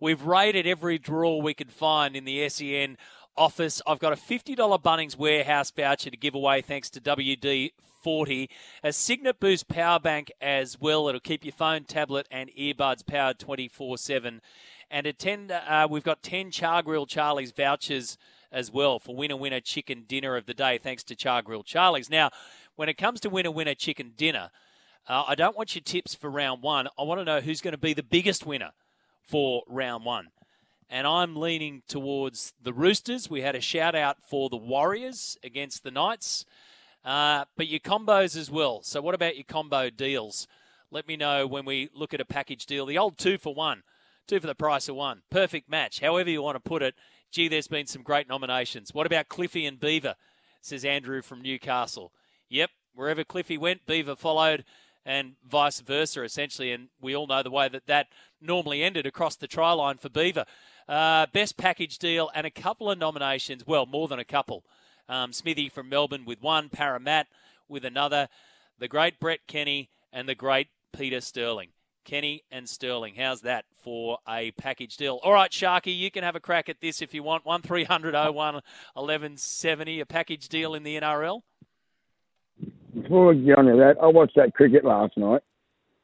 We've rated every draw we could find in the SEN office. I've got a $50 Bunnings warehouse voucher to give away thanks to WD 40. A Cygnett Boost power bank as well. It'll keep your phone, tablet, and earbuds powered 24 7. And a 10, uh, we've got 10 Char Grill Charlie's vouchers as well for winner winner chicken dinner of the day thanks to Char Grill Charlie's. Now, when it comes to winner winner chicken dinner, uh, I don't want your tips for round one. I want to know who's going to be the biggest winner for round one and I'm leaning towards the Roosters. We had a shout out for the Warriors against the Knights, uh, but your combos as well. So, what about your combo deals? Let me know when we look at a package deal. The old two for one, two for the price of one. Perfect match, however you want to put it. Gee, there's been some great nominations. What about Cliffy and Beaver? Says Andrew from Newcastle. Yep, wherever Cliffy went, Beaver followed and vice versa, essentially. And we all know the way that that normally ended across the try line for Beaver. Uh, best package deal and a couple of nominations. Well, more than a couple. Um, Smithy from Melbourne with one, Paramat with another, the great Brett Kenny and the great Peter Sterling. Kenny and Sterling. How's that for a package deal? All right, Sharky, you can have a crack at this if you want. 1300 01 1170, a package deal in the NRL. Before we get on to that, I watched that cricket last night,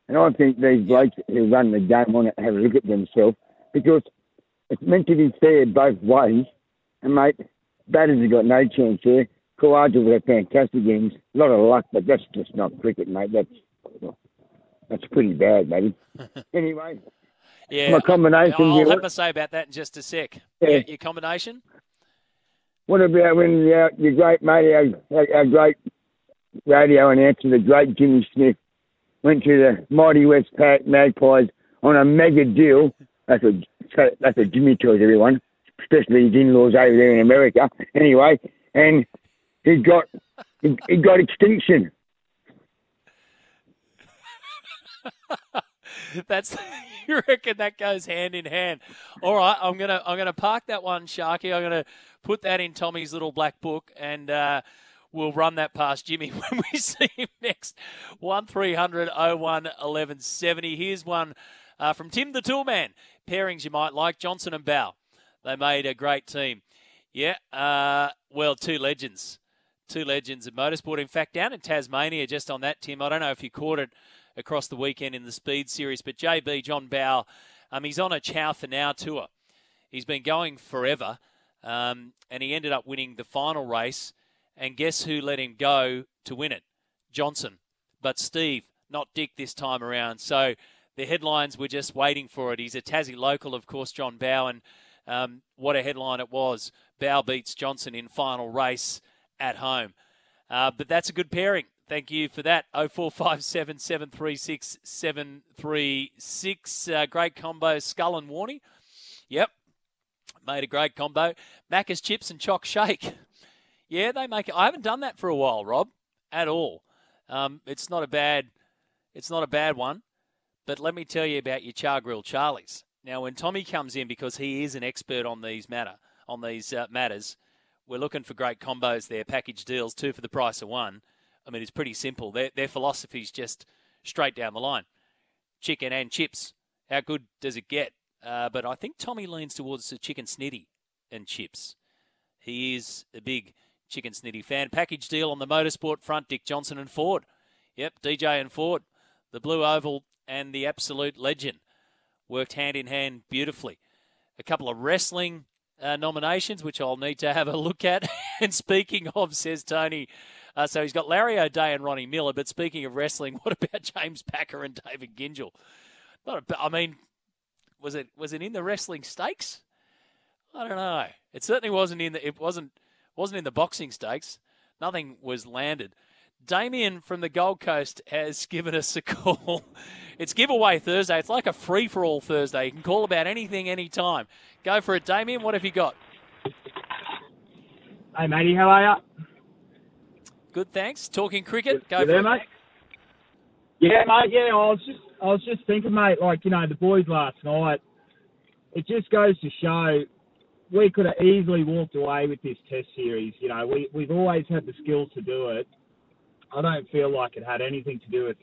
and I think these blokes who run the game on it have a look at themselves because it's meant to be fair both ways. And mate, batters have got no chance there. Khawaja with a fantastic innings, a lot of luck, but that's just not cricket, mate. That's that's pretty bad, buddy. anyway, yeah, my combination. I'll have to say about that in just a sec. Yeah. Your, your combination? What about when uh, your great mate, our, our great radio announcer, the great Jimmy Smith, went to the mighty West Magpies on a mega deal? That's a that's a Jimmy tells everyone, especially his in-laws over there in America. Anyway, and he got he, he got extinction. That's you reckon that goes hand in hand. All right, I'm gonna I'm gonna park that one, Sharky. I'm gonna put that in Tommy's little black book, and uh, we'll run that past Jimmy when we see him next. One 01 1170. Here's one uh, from Tim the Toolman. Pairings you might like Johnson and Bowe. They made a great team. Yeah, uh, well, two legends. Two legends of motorsport. In fact, down in Tasmania, just on that, Tim, I don't know if you caught it across the weekend in the Speed Series, but JB, John Bowe, um, he's on a Chow for Now tour. He's been going forever, um, and he ended up winning the final race. And guess who let him go to win it? Johnson. But Steve, not Dick this time around. So the headlines were just waiting for it. He's a Tassie local, of course, John Bowe, and um, what a headline it was. Bowe beats Johnson in final race at home. Uh, but that's a good pairing. Thank you for that. 0457 736 736. Uh, great combo, Skull and Warney. Yep. Made a great combo. Macca's chips and choc shake. Yeah, they make it. I haven't done that for a while, Rob, at all. Um, it's not a bad, it's not a bad one. But let me tell you about your char grill Charlies. Now, when Tommy comes in, because he is an expert on these matter on these uh, matters, we're looking for great combos there, package deals, two for the price of one. I mean, it's pretty simple. Their, their philosophy is just straight down the line chicken and chips. How good does it get? Uh, but I think Tommy leans towards the chicken snitty and chips. He is a big chicken snitty fan. Package deal on the motorsport front, Dick Johnson and Ford. Yep, DJ and Ford. The Blue Oval and the Absolute Legend worked hand in hand beautifully. A couple of wrestling uh, nominations, which I'll need to have a look at. and speaking of, says Tony, uh, so he's got Larry O'Dea and Ronnie Miller. But speaking of wrestling, what about James Packer and David Gyngell? Not a, I mean, was it was it in the wrestling stakes? I don't know. It certainly wasn't in the. It wasn't wasn't in the boxing stakes. Nothing was landed. Damien from the Gold Coast has given us a call. It's giveaway Thursday. It's like a free for all Thursday. You can call about anything, anytime. Go for it, Damien. What have you got? Hey, matey, how are you? Good, thanks. Talking cricket. Go you for there, it. mate? Yeah, mate. Yeah, I was just, I was just thinking, mate. Like you know, the boys last night. It just goes to show we could have easily walked away with this Test series. You know, we we've always had the skills to do it. I don't feel like it had anything to do with,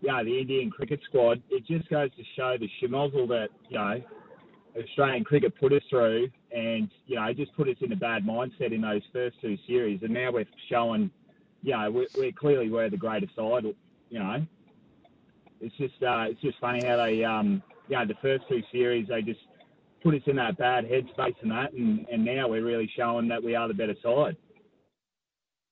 you know, the Indian cricket squad. It just goes to show the schmozzle that you know Australian cricket put us through, and you know, just put us in a bad mindset in those first two series, and now we're showing, you know, we're, we're clearly we're the greatest side. You know, it's just uh, it's just funny how they, um, you know, the first two series they just put us in that bad headspace and that, and, and now we're really showing that we are the better side.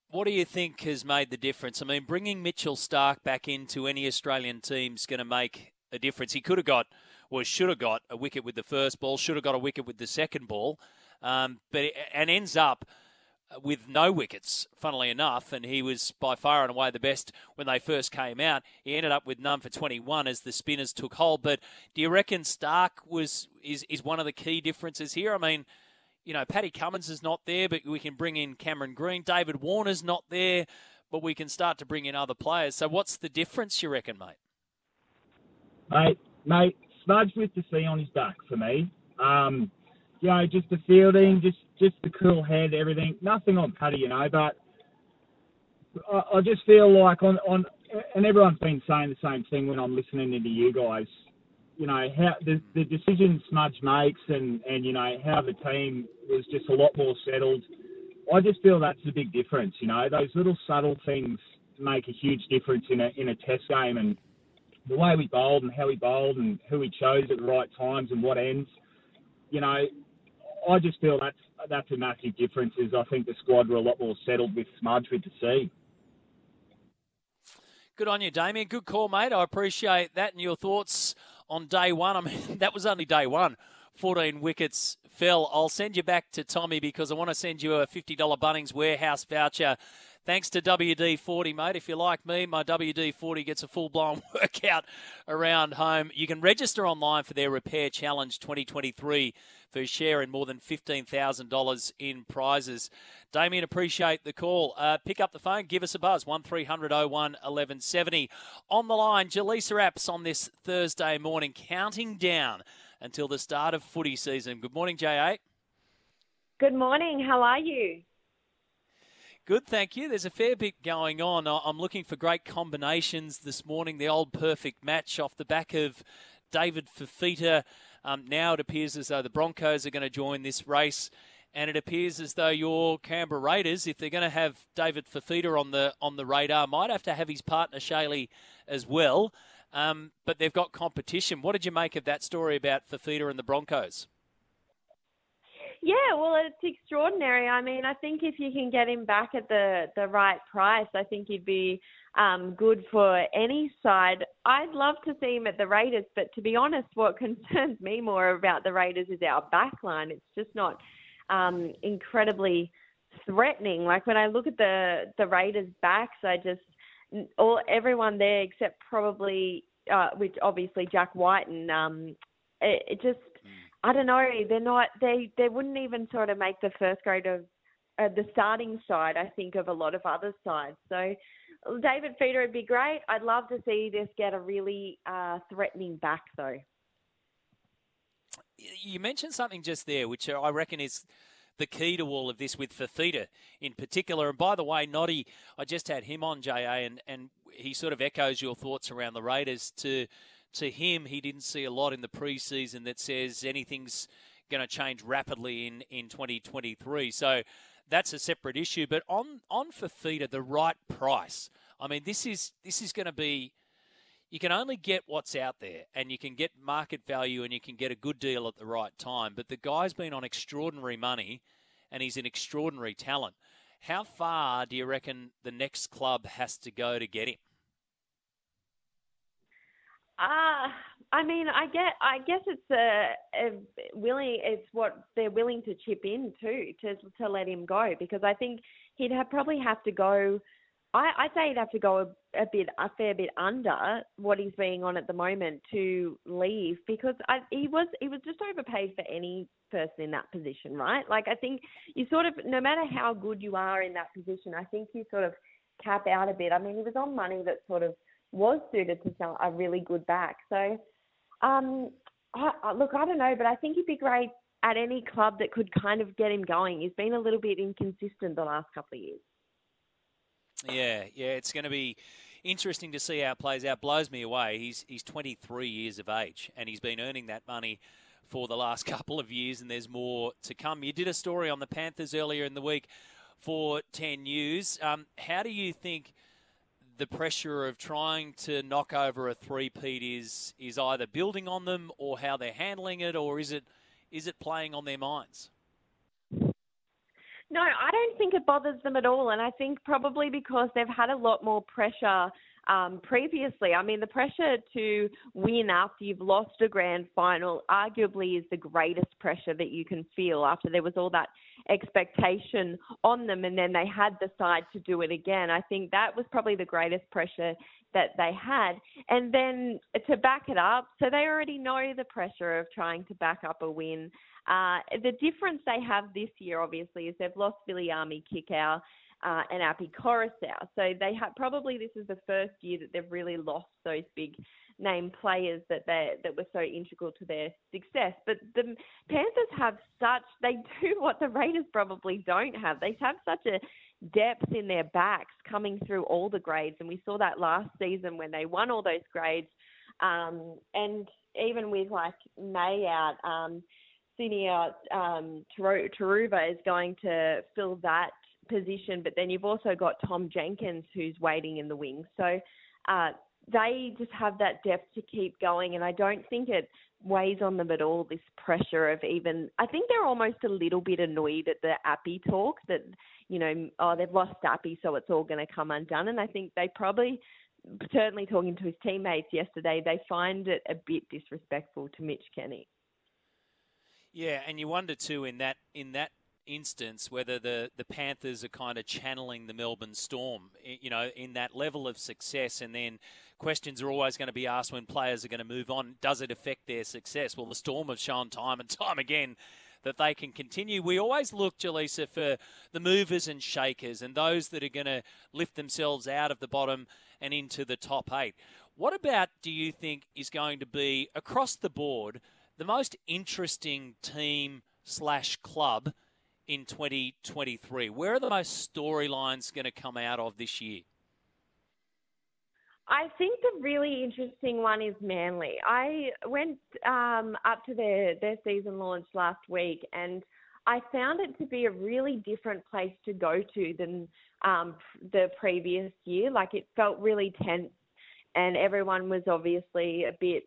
What do you think has made the difference? I mean, bringing Mitchell Starc back into any Australian team's going to make a difference. He could have got, well, should have got a wicket with the first ball, should have got a wicket with the second ball, um, but and ends up with no wickets, funnily enough, and he was by far and away the best when they first came out. He ended up with none for 21 as the spinners took hold. But do you reckon Starc was is, is one of the key differences here? I mean, you know, Paddy Cummins is not there, but we can bring in Cameron Green. David Warner's not there, but we can start to bring in other players. So what's the difference, you reckon, mate? Mate, mate, Smudge with the C on his back for me. Um, you know, just the fielding, just just the cool head, everything. Nothing on Paddy, you know, but I, I just feel like on on and everyone's been saying the same thing when I'm listening to you guys. You know how the the decisions Smudge makes, and and you know how the team was just a lot more settled. I just feel that's a big difference. You know, those little subtle things make a huge difference in a in a test game, and the way we bowled and how we bowled and who we chose at the right times and what ends. You know, I just feel that's that's a massive difference. Is I think the squad were a lot more settled with Smudge with the C. Good on you, Damien. Good call, mate. I appreciate that and your thoughts on day one. I mean, that was only day one. 14 wickets fell. I'll send you back to Tommy because I want to send you a $50 Bunnings warehouse voucher. Thanks to WD 40, mate. If you're like me, my WD 40 gets a full blown workout around home. You can register online for their Repair Challenge 2023 for in more than $15,000 in prizes. Damien, appreciate the call. Uh, pick up the phone, give us a buzz, 1300 01 1170. On the line, Jaleesa Apps on this Thursday morning, counting down until the start of footy season. Good morning, J8. Good morning. How are you? Good, thank you. There's a fair bit going on. I'm looking for great combinations this morning. The old perfect match off the back of David Fifita. Um, now it appears as though the Broncos are going to join this race. And it appears as though your Canberra Raiders, if they're going to have David Fifita on the on the radar, might have to have his partner Shaylee as well. Um, but they've got competition. What did you make of that story about Fifita and the Broncos? Yeah, well, it's extraordinary. I mean, I think if you can get him back at the the right price, I think he'd be um, good for any side. I'd love to see him at the Raiders, but to be honest, what concerns me more about the Raiders is our backline. It's just not um, incredibly threatening. Like when I look at the the Raiders' backs, I just all everyone there except probably uh, which obviously Jack White and um, it, it just I don't know. They're not. They they wouldn't even sort of make the first grade of uh, the starting side. I think of a lot of other sides. So David Fifita would be great. I'd love to see this get a really uh, threatening back though. You mentioned something just there, which I reckon is the key to all of this with Fifita in particular. And by the way, Noddy, I just had him on, JA, and, and he sort of echoes your thoughts around the Raiders. To to him, he didn't see a lot in the preseason that says anything's going to change rapidly in, in 2023. So that's a separate issue. But on on Fifita, the right price. I mean, this is this is going to be. You can only get what's out there, and you can get market value, and you can get a good deal at the right time. But the guy's been on extraordinary money, and he's an extraordinary talent. How far do you reckon the next club has to go to get him? Uh, I mean, I get, I guess it's a, a willing, it's what they're willing to chip in too to to let him go because I think he'd have probably have to go. I I say he'd have to go a, a bit, a fair bit under what he's being on at the moment to leave because I, he was he was just overpaid for any person in that position, right? Like I think you sort of, no matter how good you are in that position, I think you sort of cap out a bit. I mean, he was on money that sort of was suited to sell a really good back. So, um, I, I, look, I don't know, but I think he'd be great at any club that could kind of get him going. He's been a little bit inconsistent the last couple of years. Yeah, yeah, it's going to be interesting to see how it plays out. Blows me away. He's he's 23 years of age, and he's been earning that money for the last couple of years, and there's more to come. You did a story on the Panthers earlier in the week for 10 News. Um, how do you think? The pressure of trying to knock over a three-peat is is either building on them or how they're handling it, or is it is it playing on their minds? No, I don't think it bothers them at all, and I think probably because they've had a lot more pressure um, previously. I mean, the pressure to win after you've lost a grand final arguably is the greatest pressure that you can feel after there was all that expectation on them and then they had the side to do it again. I think that was probably the greatest pressure that they had. And then to back it up, so they already know the pressure of trying to back up a win. Uh, the difference they have this year, obviously, is they've lost Viliami Kikau uh, and Api Koroisau. So they have probably this is the first year that they've really lost those big name players that they that were so integral to their success. But the Panthers have such they do what the Raiders probably don't have. They have such a depth in their backs coming through all the grades, and we saw that last season when they won all those grades. Um, and even with like May out, um, Sunia um, Turuva is going to fill that position, but then you've also got Tom Jenkins who's waiting in the wings. So uh, they just have that depth to keep going, and I don't think it weighs on them at all. This pressure of even, I think they're almost a little bit annoyed at the Appy talk that you know, oh they've lost Appy, so it's all going to come undone. And I think they probably, certainly talking to his teammates yesterday, they find it a bit disrespectful to Mitch Kenny. Yeah, and you wonder too in that in that instance whether the, the Panthers are kind of channeling the Melbourne Storm, you know, in that level of success. And then questions are always going to be asked when players are going to move on. Does it affect their success? Well, the Storm have shown time and time again that they can continue. We always look, Jaleesa, for the movers and shakers and those that are going to lift themselves out of the bottom and into the top eight. What about do you think is going to be across the board the most interesting team slash club in 2023? Where are the most storylines going to come out of this year? I think the really interesting one is Manly. I went um, up to their, their season launch last week and I found it to be a really different place to go to than um, the previous year. Like it felt really tense, and everyone was obviously a bit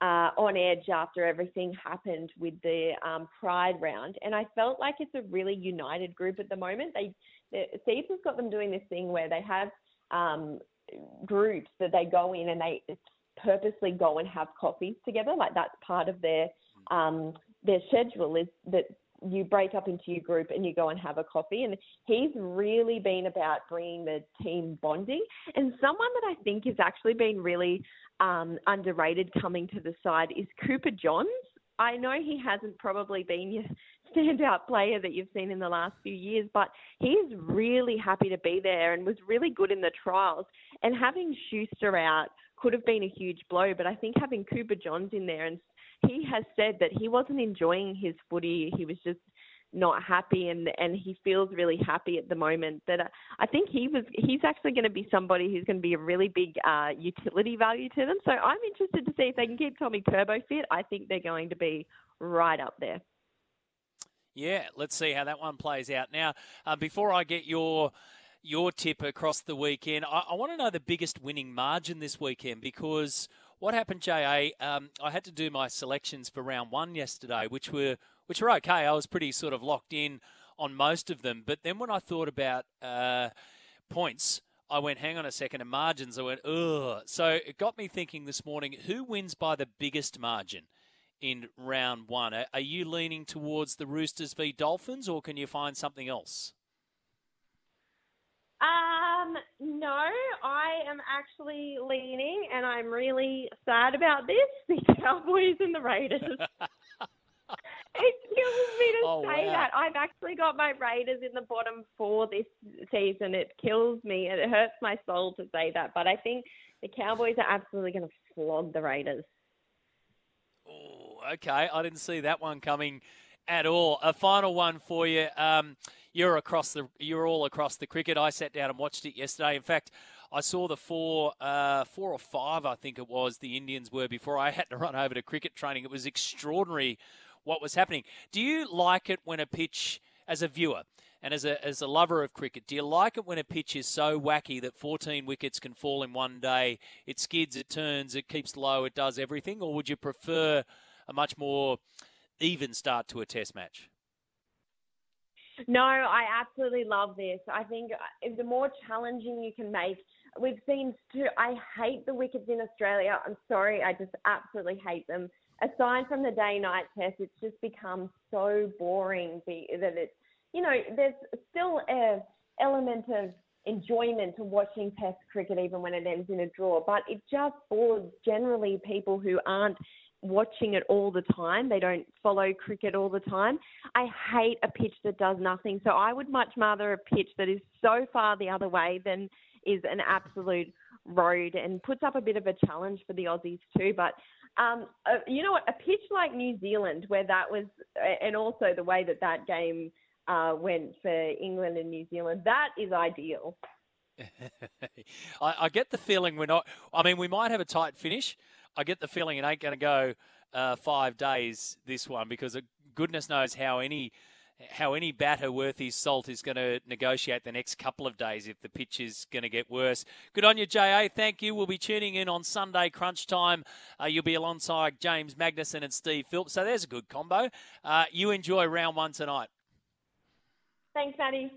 uh, on edge after everything happened with the um, Pride round. And I felt like it's a really united group at the moment. They, the, Thieves has got them doing this thing where they have um, groups that they go in and they purposely go and have coffees together. Like that's part of their um, their schedule is that you break up into your group and you go and have a coffee. And he's really been about bringing the team bonding. And someone that I think has actually been really um, underrated coming to the side is Cooper Johns. I know he hasn't probably been your standout player that you've seen in the last few years, but he's really happy to be there and was really good in the trials. And having Schuster out could have been a huge blow, but I think having Cooper Johns in there and he has said that he wasn't enjoying his footy. He was just not happy and and he feels really happy at the moment. That I think he was he's actually going to be somebody who's going to be a really big uh, utility value to them. So I'm interested to see if they can keep Tommy Turbo fit. I think they're going to be right up there. Yeah let's see how that one plays out. Now uh, before I get your your tip across the weekend I, I want to know the biggest winning margin this weekend because what happened, JA? Um, I had to do my selections for round one yesterday, which were which were okay. I was pretty sort of locked in on most of them. But then when I thought about uh, points, I went, hang on a second, and margins, I went, ugh. So it got me thinking this morning who wins by the biggest margin in round one? Are you leaning towards the Roosters v Dolphins, or can you find something else? Um, no, I am actually leaning, and I'm really sad about this. The Cowboys and the Raiders. it kills me to oh, say wow. that. I've actually got my Raiders in the bottom four this season. It kills me, and it hurts my soul to say that. But I think the Cowboys are absolutely going to flog the Raiders. Oh, okay. I didn't see that one coming at all. A final one for you. Um, you're across the you're all across the cricket. I sat down and watched it yesterday. In fact, I saw the four uh, four or five I think it was the Indians were before I had to run over to cricket training. It was extraordinary what was happening. Do you like it when a pitch as a viewer and as a as a lover of cricket, do you like it when a pitch is so wacky that 14 wickets can fall in one day? It skids, it turns, it keeps low, it does everything, or would you prefer a much more even start to a test match? No, I absolutely love this. I think the more challenging you can make, we've seen. Too, I hate the wickets in Australia. I'm sorry, I just absolutely hate them. Aside from the day-night test, it's just become so boring that it's you know there's still a element of enjoyment to watching Test cricket even when it ends in a draw, but it just bores generally people who aren't watching it all the time. They don't follow cricket all the time. I hate a pitch that does nothing. So I would much rather a pitch that is so far the other way than is an absolute road and puts up a bit of a challenge for the Aussies too. But um, uh, you know what? A pitch like New Zealand, where that was, and also the way that that game uh, went for England and New Zealand, that is ideal. I, I get the feeling we're not. I mean, we might have a tight finish. I get the feeling it ain't going to go uh, five days this one because goodness knows how any how any batter worth his salt is going to negotiate the next couple of days if the pitch is going to get worse. Good on you, JA. Thank you. We'll be tuning in on Sunday crunch time. Uh, you'll be alongside James Magnussen and Steve Phillips. So there's a good combo. Uh, you enjoy round one tonight. Thanks, Maddie.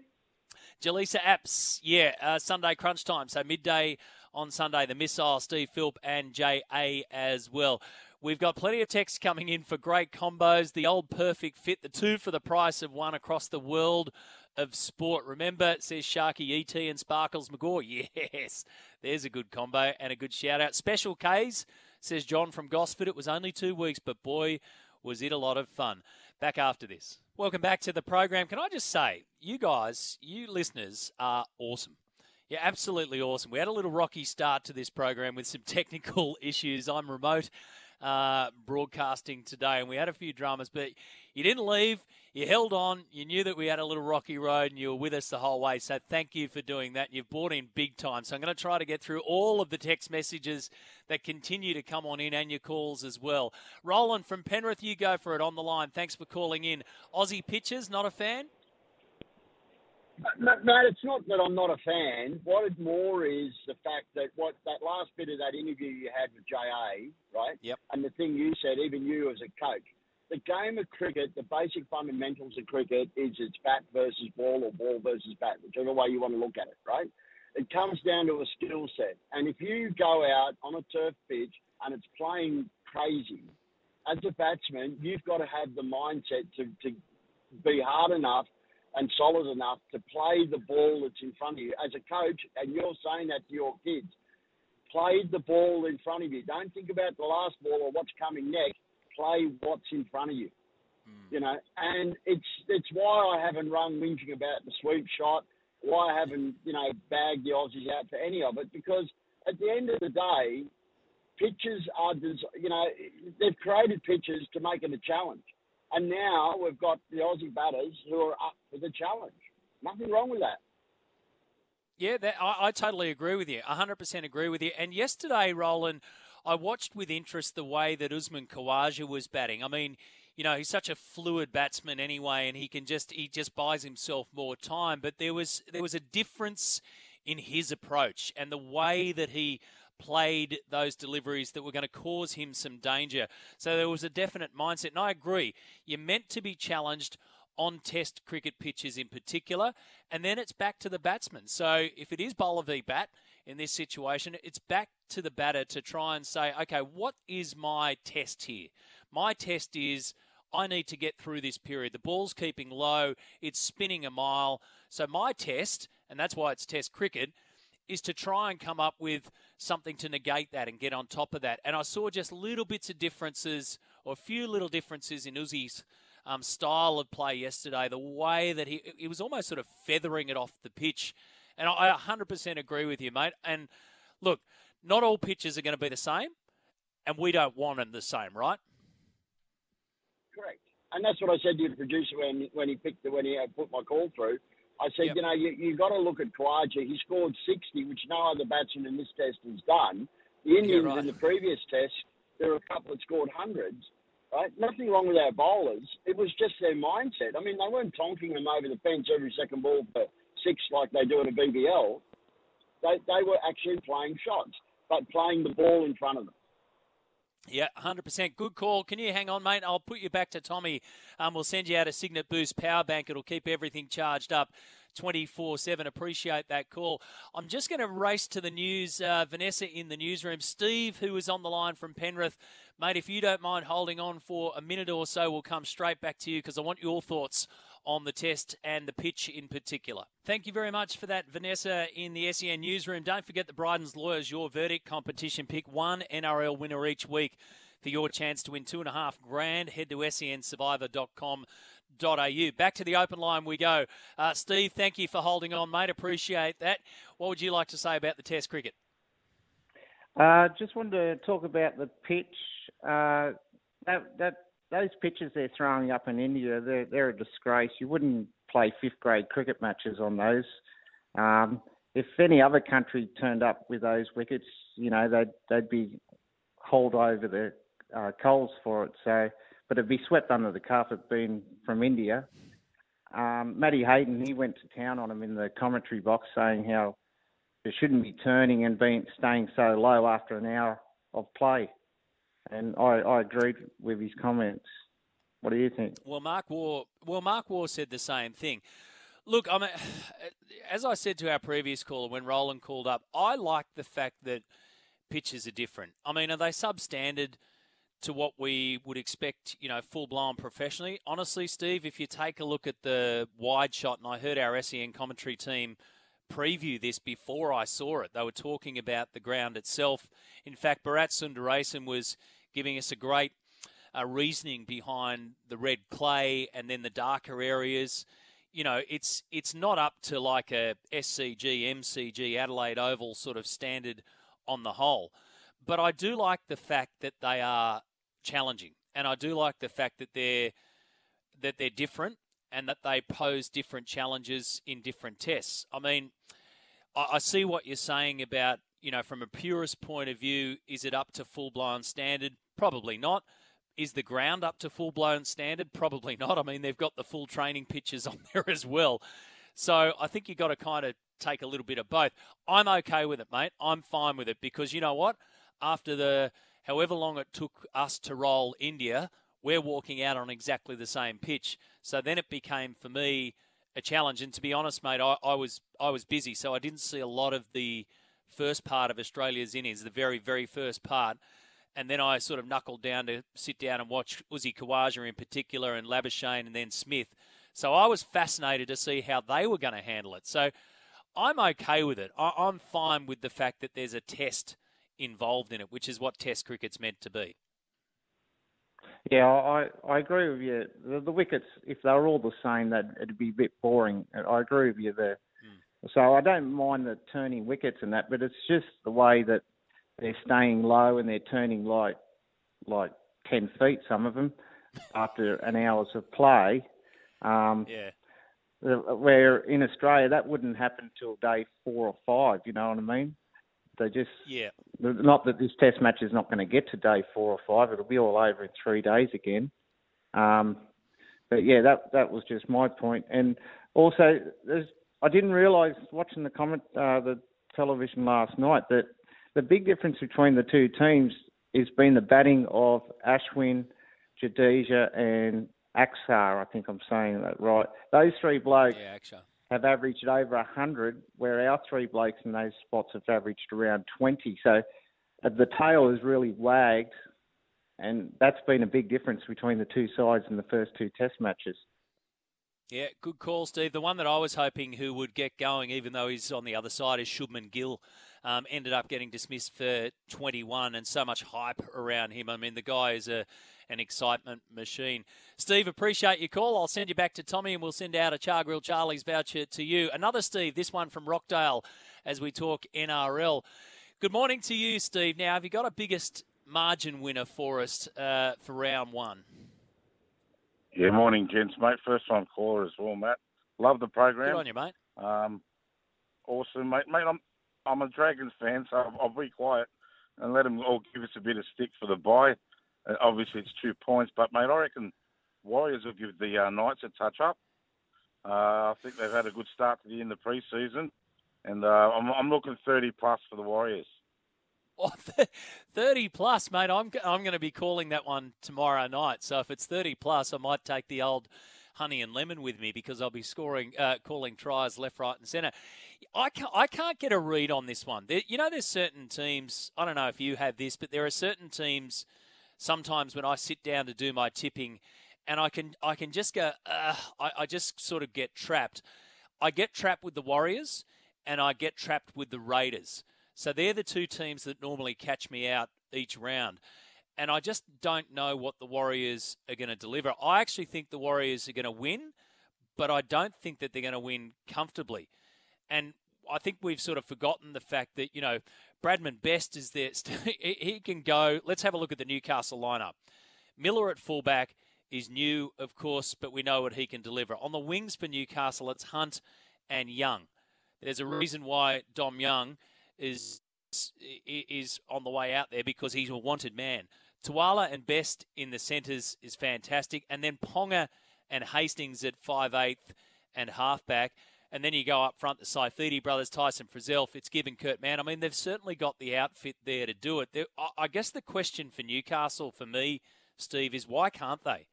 Jaleesa Apps, yeah, uh, Sunday crunch time. So midday on Sunday. The missile, Steve Philp and J.A. as well. We've got plenty of texts coming in for great combos. The old perfect fit, the two for the price of one across the world of sport. Remember, says Sharky ET and Sparkles McGaw. Yes, there's a good combo and a good shout out. Special K's, says John from Gosford. It was only two weeks, but boy, was it a lot of fun. Back after this. Welcome back to the program. Can I just say, you guys, you listeners are awesome. Yeah, absolutely awesome. We had a little rocky start to this program with some technical issues. I'm remote uh, broadcasting today, and we had a few dramas, but you didn't leave. You held on. You knew that we had a little rocky road, and you were with us the whole way. So thank you for doing that. You've brought in big time. So I'm going to try to get through all of the text messages that continue to come on in and your calls as well. Roland from Penrith, you go for it on the line. Thanks for calling in. Aussie pitchers, not a fan? No, no, it's not that I'm not a fan. What it more is the fact that what that last bit of that interview you had with JA, right? Yep. And the thing you said, even you as a coach, the game of cricket, the basic fundamentals of cricket is it's bat versus ball or ball versus bat, whichever way you want to look at it, right? It comes down to a skill set. And if you go out on a turf pitch and it's playing crazy, as a batsman, you've got to have the mindset to, to be hard enough and solid enough to play the ball that's in front of you. As a coach, and you're saying that to your kids, play the ball in front of you. Don't think about the last ball or what's coming next. Play what's in front of you. Hmm. You know, and it's it's why I haven't run whinging about the sweep shot. Why I haven't you know bagged the Aussies out for any of it because at the end of the day, pitches are des- you know they've created pitches to make it a challenge. And now we've got the Aussie batters who are up for the challenge. Nothing wrong with that. Yeah, that, I, I totally agree with you. 100% agree with you. And yesterday, Roland, I watched with interest the way that Usman Khawaja was batting. I mean, you know, he's such a fluid batsman anyway, and he can just he just buys himself more time. But there was there was a difference in his approach and the way that he played those deliveries that were going to cause him some danger. So there was a definite mindset. And I agree, you're meant to be challenged on test cricket pitches in particular, and then it's back to the batsman. So if it is bowler v bat in this situation, it's back to the batter to try and say, okay, what is my test here? My test is I need to get through this period. The ball's keeping low, it's spinning a mile. So my test, and that's why it's test cricket, is to try and come up with something to negate that and get on top of that. And I saw just little bits of differences, or a few little differences in Uzi's um, style of play yesterday. The way that he he was almost sort of feathering it off the pitch, and I 100% agree with you, mate. And look, not all pitches are going to be the same, and we don't want them the same, right? Correct. And that's what I said to the producer when when he picked the, when he put my call through. I said, Yep. you know, you you got to look at Khawaja. He scored 60, which no other batsman in this test has done. The Indians right. in the previous test, there were a couple that scored hundreds. Right, nothing wrong with our bowlers. It was just their mindset. I mean, they weren't tonking them over the fence every second ball for six like they do in a BBL. They they were actually playing shots, but playing the ball in front of them. Yeah, 100%. Good call. Can you hang on, mate? I'll put you back to Tommy. Um, we'll send you out a Cygnett Boost power bank. It'll keep everything charged up 24 7. Appreciate that call. I'm just going to race to the news. Uh, Vanessa in the newsroom. Steve, who is on the line from Penrith. Mate, if you don't mind holding on for a minute or so, we'll come straight back to you because I want your thoughts on the test and the pitch in particular. Thank you very much for that, Vanessa, in the SEN newsroom. Don't forget the Bryden's Lawyers, your verdict competition. Pick one NRL winner each week for your chance to win two and a half grand. Head to sensurvivor.com.au. Back to the open line we go. Uh, Steve, thank you for holding on, mate. Appreciate that. What would you like to say about the Test cricket? Uh, just wanted to talk about the pitch. Uh, that that those pitches they're throwing up in India, they're they're a disgrace. You wouldn't play fifth grade cricket matches on those. Um, if any other country turned up with those wickets, you know they'd they'd be hauled over the uh, coals for it. So, but it'd be swept under the carpet being from India. Um, Matty Hayden, he went to town on him in the commentary box, saying how it shouldn't be turning and being staying so low after an hour of play. And I, I agreed with his comments. What do you think? Well, Mark Waugh. Well, Mark Waugh said the same thing. Look, I mean, as I said to our previous caller when Roland called up, I like the fact that pitches are different. I mean, are they substandard to what we would expect? You know, full blown professionally. Honestly, Steve, if you take a look at the wide shot, and I heard our SEN commentary team preview this before I saw it. They were talking about the ground itself. In fact, Bharat Sundaresan was giving us a great uh, reasoning behind the red clay and then the darker areas. You know, it's it's not up to like a SCG, MCG, Adelaide Oval sort of standard on the whole. But I do like the fact that they are challenging, and I do like the fact that they're that they're different and that they pose different challenges in different tests. I mean, I, I see what you're saying about you know from a purist point of view, is it up to full blown standard? Probably not. Is the ground up to full blown standard? Probably not. I mean, they've got the full training pitches on there as well. So I think you've got to kind of take a little bit of both. I'm okay with it, mate. I'm fine with it because you know what? After the however long it took us to roll India, we're walking out on exactly the same pitch. So then it became for me a challenge. And to be honest, mate, I, I was I was busy, so I didn't see a lot of the first part of Australia's innings, the very very first part. And then I sort of knuckled down to sit down and watch Uzi Khawaja in particular and Labuschagne and then Smith. So I was fascinated to see how they were going to handle it. So I'm okay with it. I, I'm fine with the fact that there's a test involved in it, which is what Test cricket's meant to be. Yeah, I I agree with you. The, the wickets, if they were all the same, that it'd be a bit boring. I agree with you there. Mm. So I don't mind the turning wickets and that, but it's just the way that they're staying low and they're turning like like ten feet. Some of them after an hour's of play. Um, yeah. Where in Australia that wouldn't happen till day four or five. You know what I mean? They just yeah. Not that this Test match is not going to get to day four or five. It'll be all over in three days again. Um, but yeah, that that was just my point. And also, there's I didn't realise watching the comment uh, the television last night that the big difference between the two teams has been the batting of Ashwin, Jadeja, and Axar. I think I'm saying that right. Those three blokes yeah, have averaged over 100, where our three blokes in those spots have averaged around 20. So uh, the tail has really wagged, and that's been a big difference between the two sides in the first two Test matches. Yeah, good call, Steve. The one that I was hoping who would get going, even though he's on the other side, is Shubman Gill. Um, ended up getting dismissed for 21, and so much hype around him. I mean, the guy is a an excitement machine. Steve, appreciate your call. I'll send you back to Tommy and we'll send out a Char Grill Charlie's voucher to you. Another Steve, this one from Rockdale as we talk NRL. Good morning to you, Steve. Now, have you got a biggest margin winner for us uh, for round one? Yeah, morning, gents, mate. First time caller as well, Matt. Love the program. Good on you, mate. Um, awesome, mate. Mate, I'm I'm a Dragons fan, so I'll, I'll be quiet and let them all give us a bit of stick for the buy. Uh, obviously, it's two points, but mate, I reckon Warriors will give the uh, Knights a touch up. Uh, I think they've had a good start to the end of pre-season, and uh, I'm, I'm looking 30 plus for the Warriors. Oh, 30 plus, mate. I'm I'm going to be calling that one tomorrow night. So if it's 30 plus, I might take the old honey and lemon with me because I'll be scoring, uh, calling tries left, right, and centre. I can't, I can't get a read on this one. There, you know, there's certain teams. I don't know if you have this, but there are certain teams sometimes when I sit down to do my tipping, and I can I can just go, uh, I, I just sort of get trapped. I get trapped with the Warriors, and I get trapped with the Raiders. So they're the two teams that normally catch me out each round. And I just don't know what the Warriors are going to deliver. I actually think the Warriors are going to win, but I don't think that they're going to win comfortably. And I think we've sort of forgotten the fact that, you know, Bradman Best is there. he can go. Let's have a look at the Newcastle lineup. Miller at fullback is new, of course, but we know what he can deliver. On the wings for Newcastle, it's Hunt and Young. There's a reason why Dom Young is is on the way out there because he's a wanted man. Tuala and Best in the centres is fantastic, and then Ponga and Hastings at five eighth and halfback. And then you go up front, the Saifiti brothers, Tyson Frizell, Fitzgibbon, Kurt Mann. I mean, they've certainly got the outfit there to do it. I guess the question for Newcastle, for me, Steve, is why can't they?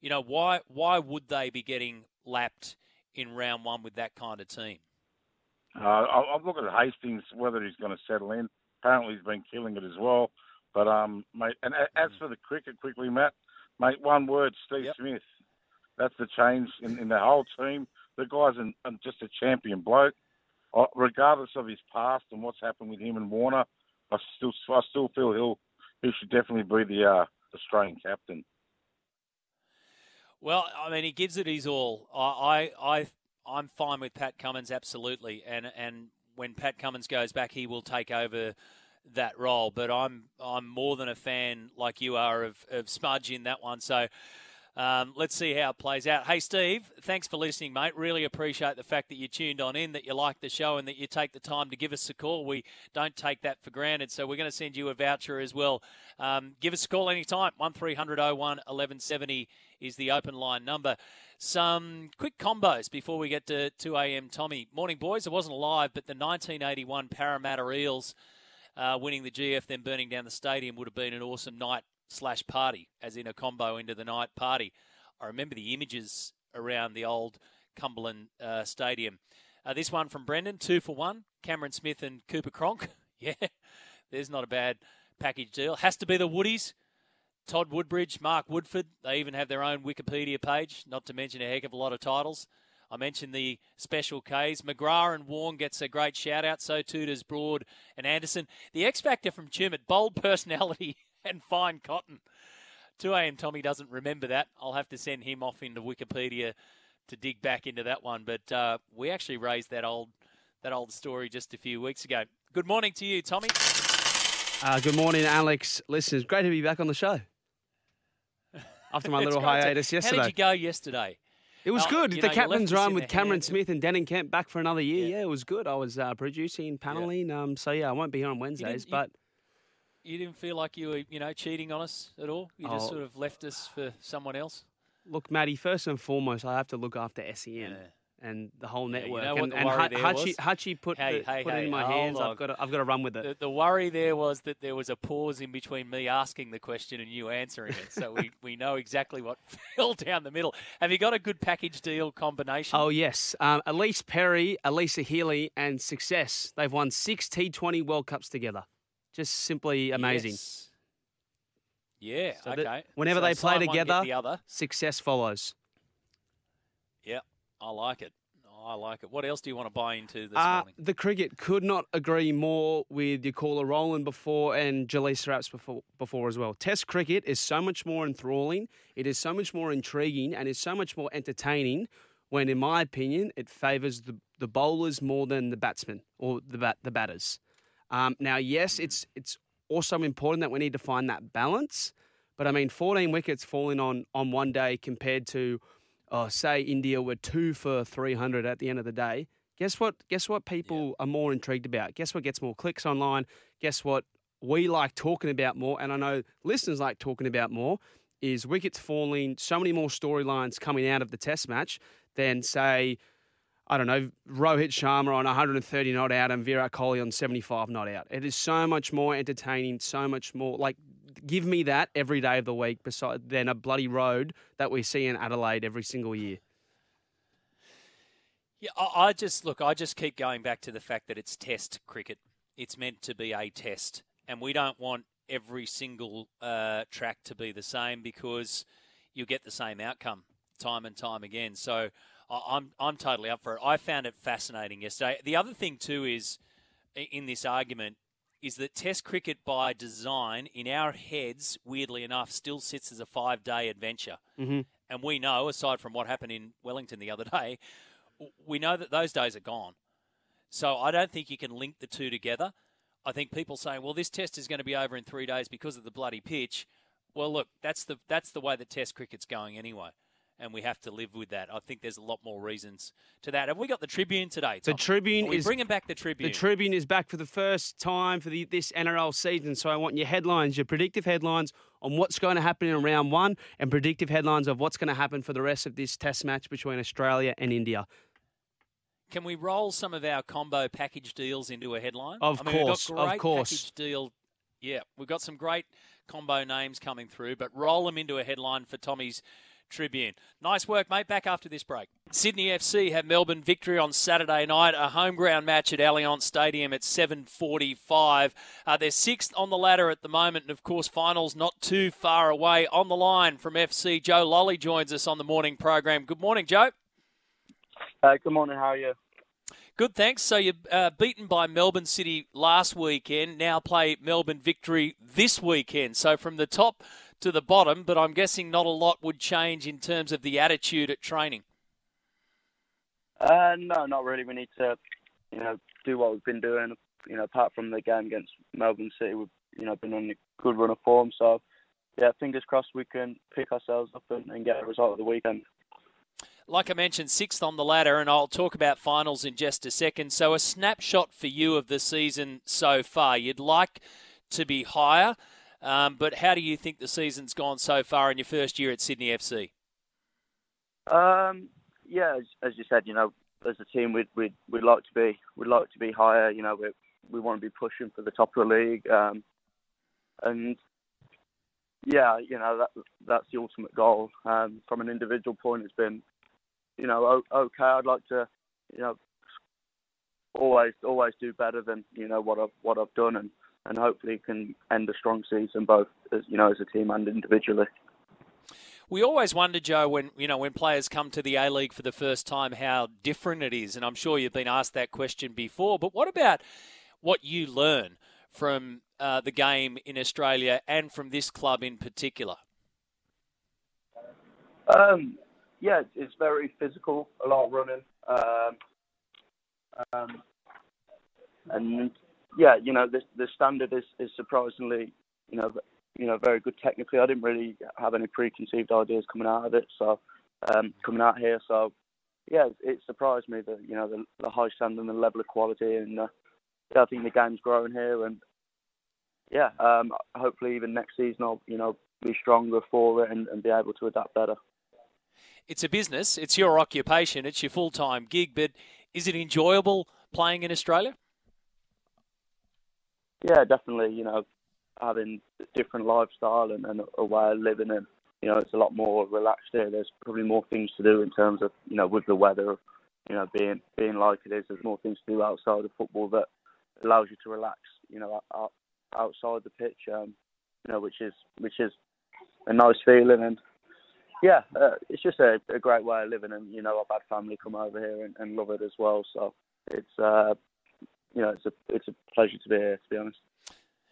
You know, why why would they be getting lapped in round one with that kind of team? Uh, I'm looking at Hastings, whether he's going to settle in. Apparently, he's been killing it as well. But um, mate, and as for the cricket, quickly, Matt, mate, one word: Steve yep. Smith. That's the change in, in the whole team the guy's an, just a champion bloke. I, regardless of his past and what's happened with him and Warner, I still I still feel he'll he should definitely be the uh, Australian captain. Well, I mean, he gives it his all. I, I, I I'm fine with Pat Cummins absolutely, and and when Pat Cummins goes back, he will take over that role. But I'm I'm more than a fan like you are of, of Smudge in that one. So um, let's see how it plays out. Hey, Steve, thanks for listening, mate. Really appreciate the fact that you tuned on in, that you like the show, and that you take the time to give us a call. We don't take that for granted. So we're going to send you a voucher as well. Um, give us a call anytime. 1300 01 1170 is the open line number. Some quick combos before we get to 2 a.m. Tommy. Morning, boys. I wasn't alive, but the 1981 Parramatta Eels uh, winning the GF, then burning down the stadium would have been an awesome night slash party, as in a combo into the night party. I remember the images around the old Cumberland uh, Stadium. Uh, this one from Brendan, two for one. Cameron Smith and Cooper Cronk. yeah, there's not a bad package deal. Has to be the Woodies. Todd Woodbridge, Mark Woodforde. They even have their own Wikipedia page, not to mention a heck of a lot of titles. I mentioned the special Ks. McGrath and Warne gets a great shout out. So too does Broad and Anderson. The X Factor from Tumut, bold personality and fine cotton. 2 a.m. Tommy doesn't remember that. I'll have to send him off into Wikipedia to dig back into that one. But uh, we actually raised that old that old story just a few weeks ago. Good morning to you, Tommy. Uh, good morning, Alex. Listen, it's great to be back on the show after my little hiatus yesterday. How did you go yesterday? It was Uh, good. the know, captain's run with Cameron Smith and Denning Kemp back for another year. Yeah, it was good. I was uh, producing, paneling. Um, so yeah, I won't be here on Wednesdays, you- but You didn't feel like you were, you know, cheating on us at all. You just Oh. sort of left us for someone else. look, Matty. First and foremost, I have to look after SEN and the whole Yeah, you network. know and and worry Hu- there Hutchie, was? Hutchie put, Hey, the, hey, put it in my hands. on. I've got to, I've got to run with it. The, the worry there was that there was a pause in between me asking the question and you answering it, so we, we know exactly what fell down the middle. Have you got a good package deal combination? Oh yes, um, Ellyse Perry, Alyssa Healy, and Success. They've won six T20 World Cups together. Just simply amazing. Yes. Yeah. So okay. whenever So they play sign one, get together, the other. success follows. Yeah, I like it. I like it. What else do you want to buy into this Uh, morning? the cricket could not agree more with your caller Roland before and Jaleesa Raps before, before as well. Test cricket is so much more enthralling, it is so much more intriguing, and is so much more entertaining when, in my opinion, it favours the, the bowlers more than the batsmen or the bat, the batters. Um, now, yes, it's it's also important that we need to find that balance. But I mean, 14 wickets falling on on one day compared to, uh, say, India were two for 300 at the end of the day. Guess what? Guess what? People are more intrigued about. Guess what gets more clicks online. Guess what? We like talking about more, and I know listeners like talking about more. Is wickets falling? So many more storylines coming out of the Test match than say I don't know, Rohit Sharma on 130 not out and Virat Kohli on 75 not out. It is so much more entertaining, so much more like give me that every day of the week beside than a bloody road that we see in Adelaide every single year. Yeah, I, just look. I just keep going back to the fact that it's Test cricket. It's meant to be a test, and we don't want every single uh, track to be the same because you get the same outcome time and time again. So I'm I'm totally up for it. I found it fascinating yesterday. The other thing too is in this argument is that Test cricket by design in our heads, weirdly enough, still sits as a five day adventure. Mm-hmm. And we know, aside from what happened in Wellington the other day, we know that those days are gone. So I don't think you can link the two together. I think people saying, "Well, this test is going to be over in three days because of the bloody pitch." Well, look, that's the that's the way that Test cricket's going anyway, and we have to live with that. I think there's a lot more reasons to that. Have we got the Tribune today? The Tribune Are we is bringing back the Tribune. The Tribune is back for the first time for the, this NRL season. So I want your headlines, your predictive headlines on what's going to happen in round one, and predictive headlines of what's going to happen for the rest of this Test match between Australia and India. Can we roll some of our combo package deals into a headline? Of I mean, course, we've of got great course. package deal. Yeah, we've got some great combo names coming through, but roll them into a headline for Tommy's Tribune. Nice work, mate. Back after this break. Sydney FC have Melbourne victory on Saturday night. A home ground match at Allianz Stadium at 7:45. Uh, they're sixth on the ladder at the moment, and of course, finals not too far away. On the line from FC, Joe Lolley joins us on the morning program. Good morning, Joe. Uh, good morning. How are you? Good, thanks. So you're uh, beaten by Melbourne City last weekend. Now play Melbourne Victory this weekend. So from the top to the bottom, but I'm guessing not a lot would change in terms of the attitude at training. Uh, no, not really. We need to, you know, do what we've been doing, you know, apart from the game against Melbourne City, we've you know been on a good run of form. So yeah, fingers crossed we can pick ourselves up and, and get a result of the weekend. Like I mentioned, sixth on the ladder, and I'll talk about finals in just a second. So, a snapshot for you of the season so far. You'd like to be higher, um, but how do you think the season's gone so far in your first year at Sydney FC? Um, yeah, as, as, you said, you know, as a team, we'd, we'd we'd like to be we'd like to be higher. You know, we we want to be pushing for the top of the league, um, and yeah, you know that that's the ultimate goal. Um, from an individual point, it's been, you know, okay. I'd like to, you know, always always do better than you know what I've what I've done, and and hopefully can end a strong season both as you know as a team and individually. We always wonder, Joe, when you know when players come to the A League for the first time, how different it is, and I'm sure you've been asked that question before. But what about what you learn from uh, the game in Australia and from this club in particular? Um, yeah, it's very physical, a lot of running, um, um, and yeah, you know the the standard is, is surprisingly, you know, you know very good technically. I didn't really have any preconceived ideas coming out of it, so um, coming out here, so yeah, it surprised me that you know the, the high standard and the level of quality, and uh, yeah, I think the game's growing here, and yeah, um, hopefully even next season I'll you know be stronger for it and, and be able to adapt better. It's a business. It's your occupation. It's your full time gig. But is it enjoyable playing in Australia? Yeah, definitely. You know, having different lifestyle and, and a way of living, and you know, it's a lot more relaxed here. There's probably more things to do in terms of you know with the weather, you know, being being like it is. There's more things to do outside of football that allows you to relax. You know, out, outside the pitch, um, you know, which is which is a nice feeling and. Yeah, uh, it's just a, a great way of living, and you know I've had family come over here and, and love it as well. So it's uh, you know, it's a it's a pleasure to be here. To be honest.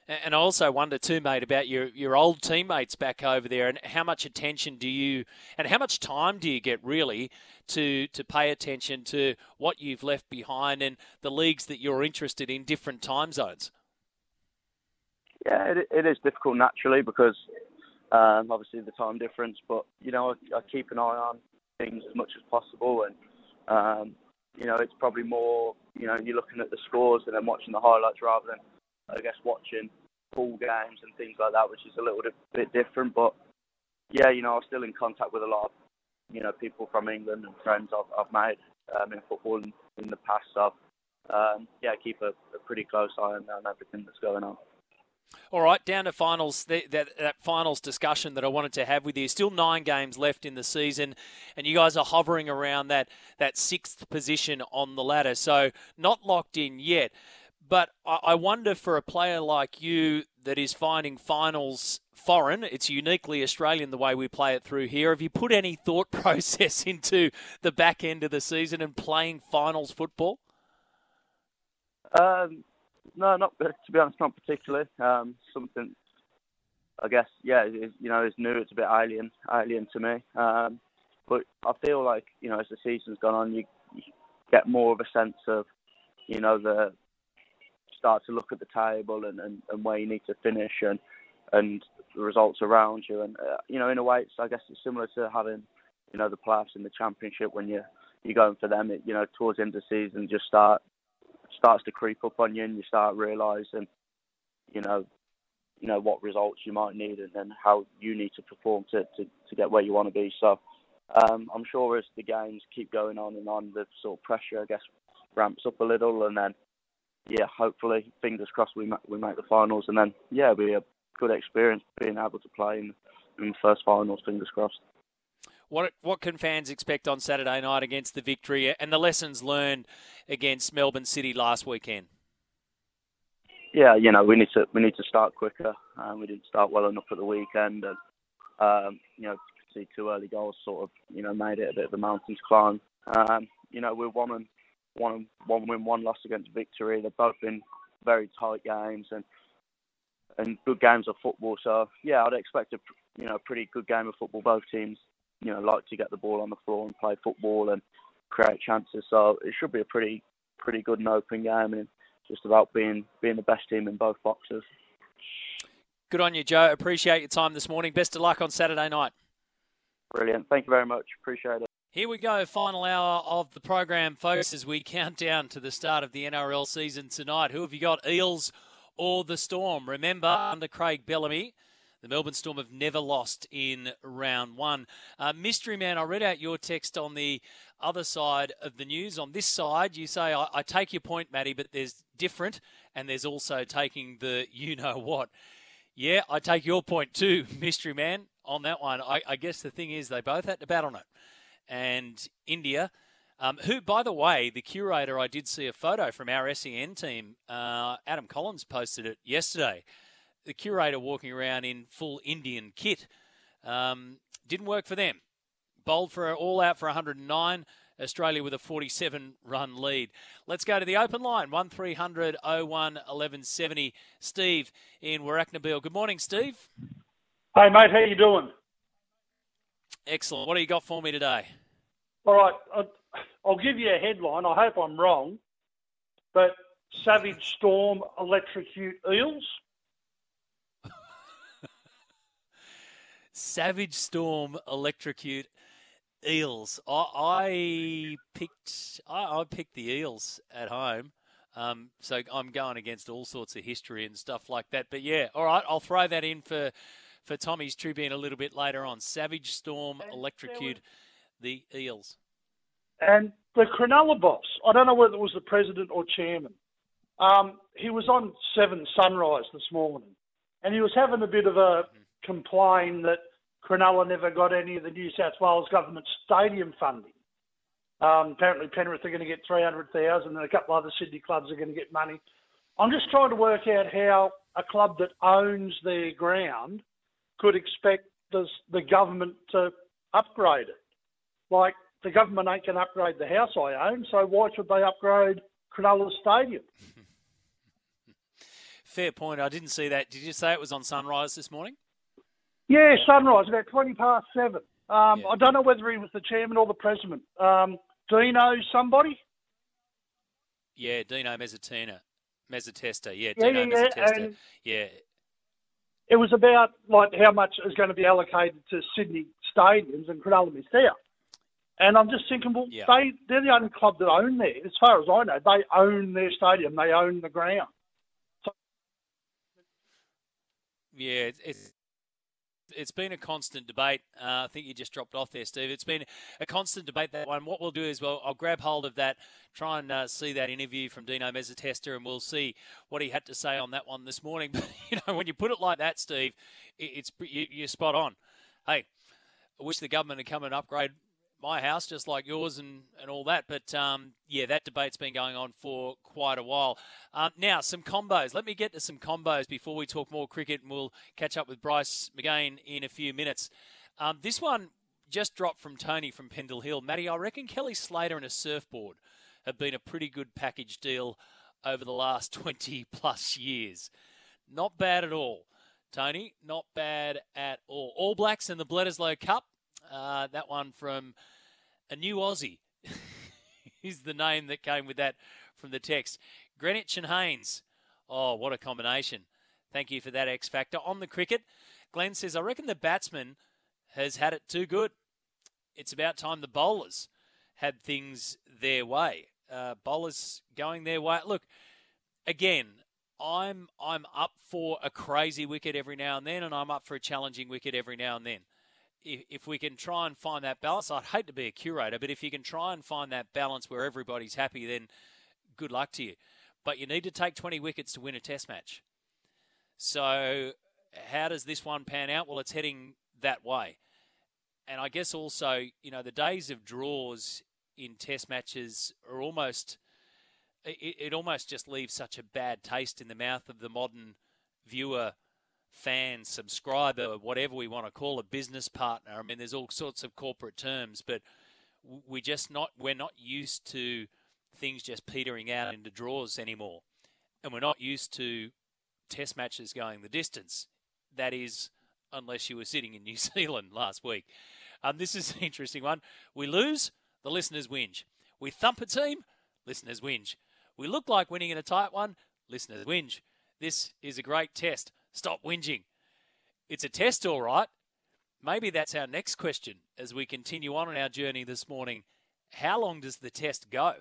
And I also wonder too, mate, about your, your old teammates back over there, and how much attention do you, and how much time do you get really to to pay attention to what you've left behind and the leagues that you're interested in, different time zones. Yeah, it, it is difficult naturally because um, obviously the time difference, but you know I, I, keep an eye on things as much as possible, and um, you know it's probably more you know, you're looking at the scores and then watching the highlights rather than, I guess, watching full games and things like that, which is a little bit different. But yeah, you know, I'm still in contact with a lot of, you know, people from England and friends I've, I've made um, in football in, in, the past. So um, yeah, keep a, a, pretty close eye on, on everything that's going on. All right, down to finals. That, that, that, finals discussion that I wanted to have with you. Still nine games left in the season, and you guys are hovering around that that sixth position on the ladder. So not locked in yet. But I, I wonder for a player like you that is finding finals foreign, it's uniquely Australian the way we play it through here. Have you put any thought process into the back end of the season and playing finals football? Um, no, not to be honest, not particularly. Um, something, I guess, yeah, you know, it's new. It's a bit alien, alien to me. Um, but I feel like you know, as the season's gone on, you, you get more of a sense of, you know, the start to look at the table and, and, and where you need to finish and and the results around you. And uh, you know, in a way, it's I guess it's similar to having, you know, the playoffs in the championship when you you're going for them. It, you know, towards the end of the season, just start starts to creep up on you, and you start realizing, you know, you know what results you might need, and then how you need to perform to to, to get where you want to be. So, um, I'm sure as the games keep going on and on, the sort of pressure, I guess, ramps up a little, and then, yeah, hopefully, fingers crossed, we ma- we make the finals, and then, yeah, it'll be a good experience being able to play in, in the first finals. Fingers crossed. What what can fans expect on Saturday night against the victory and the lessons learned against Melbourne City last weekend? Yeah, you know we need to we need to start quicker. Um, we didn't start well enough at the weekend, and um, you know see two early goals sort of you know made it a bit of a mountain to climb. Um, you know we're one and one one win, one loss against Victory. They've both been very tight games and and good games of football. So yeah, I'd expect a you know pretty good game of football. Both teams you know like to get the ball on the floor and play football and create chances. So it should be a pretty pretty good and open game. And just about being being the best team in both boxes. Good on you, Joe. Appreciate your time this morning. Best of luck on Saturday night. Brilliant. Thank you very much. Appreciate it. Here we go, final hour of the program, folks, as we count down to the start of the NRL season tonight. Who have you got, Eels or the Storm? Remember, under Craig Bellamy, the Melbourne Storm have never lost in round one. Uh, Mystery Man, I read out your text on the other side of the news. On this side, you say, I, I take your point, Matty, but there's different, and there's also taking the you know what. Yeah, I take your point too, Mystery Man, on that one. I, I guess the thing is, they both had to bat on it. And India, um, who, by the way, the curator, I did see a photo from our SEN team. Uh, Adam Collins posted it yesterday the curator walking around in full Indian kit. Um, didn't work for them. Bowled for all out for 109. Australia with a 47 run lead. Let's go to the open line 1300 01 1170. Steve in Warracknabeal. Good morning, Steve. Hey, mate, how you doing? Excellent. What do you got for me today? All right, I'll give you a headline. I hope I'm wrong, but Savage Storm electrocute eels. Savage Storm electrocute eels. I, I picked I, I, picked the eels at home. Um, so I'm going against all sorts of history and stuff like that. But yeah, all right, I'll throw that in for for Tommy's Tribune a little bit later on. Savage Storm electrocute the eels. And the Cronulla boss, I don't know whether it was the president or chairman. Um, he was on Seven Sunrise this morning, and he was having a bit of a mm-hmm. complain that Cronulla never got any of the New South Wales government stadium funding. Um, apparently, Penrith are going to get 300,000 and a couple of other Sydney clubs are going to get money. I'm just trying to work out how a club that owns their ground could expect the, government to upgrade it. Like, the government ain't going to upgrade the house I own, so why should they upgrade Cronulla Stadium? Fair point. I didn't see that. Did you say it was on Sunrise this morning? Yeah, sunrise, about 20 past seven. Um, yeah. I don't know whether he was the chairman or the president. Um, Dino, somebody? Yeah, Dino Mezzatina. Mezzatesta, yeah, yeah, Dino yeah, Mezzatesta. Yeah. It was about like how much is going to be allocated to Sydney stadiums and Cronulla missed out. And I'm just thinking, well, yeah. they they're the only club that own there. As far as I know, they own their stadium. They own the ground. So- yeah, it's it's been a constant debate. Uh, I think you just dropped off there, Steve. It's been a constant debate that one. What we'll do is well, I'll grab hold of that, try and uh, see that interview from Dino Mezzatesta, and we'll see what he had to say on that one this morning. But you know, when you put it like that, Steve, it's you're spot on. Hey, I wish the government had come and upgrade my house, just like yours and, and all that. But um, yeah, that debate's been going on for quite a while. Um, now, some combos. Let me get to some combos before we talk more cricket, and we'll catch up with Bryce McGain in a few minutes. Um, this one just dropped from Tony from Pendle Hill. Matty, I reckon Kelly Slater and a surfboard have been a pretty good package deal over the last 20 plus years. Not bad at all. Tony, not bad at all. All Blacks in the Bledisloe Cup uh, that one from a new Aussie is the name that came with that from the text. Greenidge and Haynes. Oh, what a combination. Thank you for that X Factor. On the cricket, Glenn says, I reckon the batsman has had it too good. It's about time the bowlers had things their way. Uh, bowlers going their way. Look, again, I'm I'm up for a crazy wicket every now and then, and I'm up for a challenging wicket every now and then if, if we can try and find that balance, I'd hate to be a curator, but if you can try and find that balance where everybody's happy, then good luck to you. But you need to take 20 wickets to win a test match. So, how does this one pan out? Well, it's heading that way. And I guess also, you know, the days of draws in test matches are almost, it, it almost just leaves such a bad taste in the mouth of the modern viewer fan, subscriber, whatever we want to call a business partner. I mean, there's all sorts of corporate terms, but we just not we're not used to things just petering out into draws anymore, and we're not used to test matches going the distance. That is, unless you were sitting in New Zealand last week. Um, this is an interesting one. We lose, the listeners whinge. We thump a team, listeners whinge. We look like winning in a tight one. Listeners, whinge. This is a great test. Stop whinging. It's a test, all right. Maybe that's our next question as we continue on in our journey this morning. How long does the test go?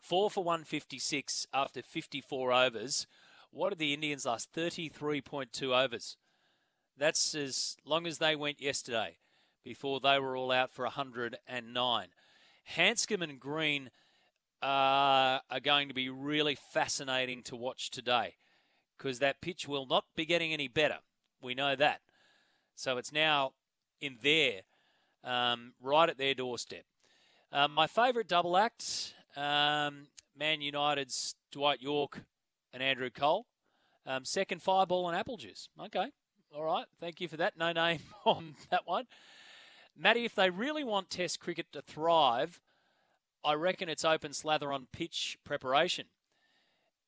Four for 156 after 54 overs. What did the Indians last? 33.2 overs. That's as long as they went yesterday before they were all out for 109. Handscomb and Green uh, are going to be really fascinating to watch today because that pitch will not be getting any better. We know that. So it's now in there, um, right at their doorstep. Um, my favourite double act, um, Man United's Dwight Yorke and Andrew Cole. Um, second fireball and apple juice. Okay. All right. Thank you for that. No name on that one. Matty, if they really want Test cricket to thrive, I reckon it's open slather on pitch preparation.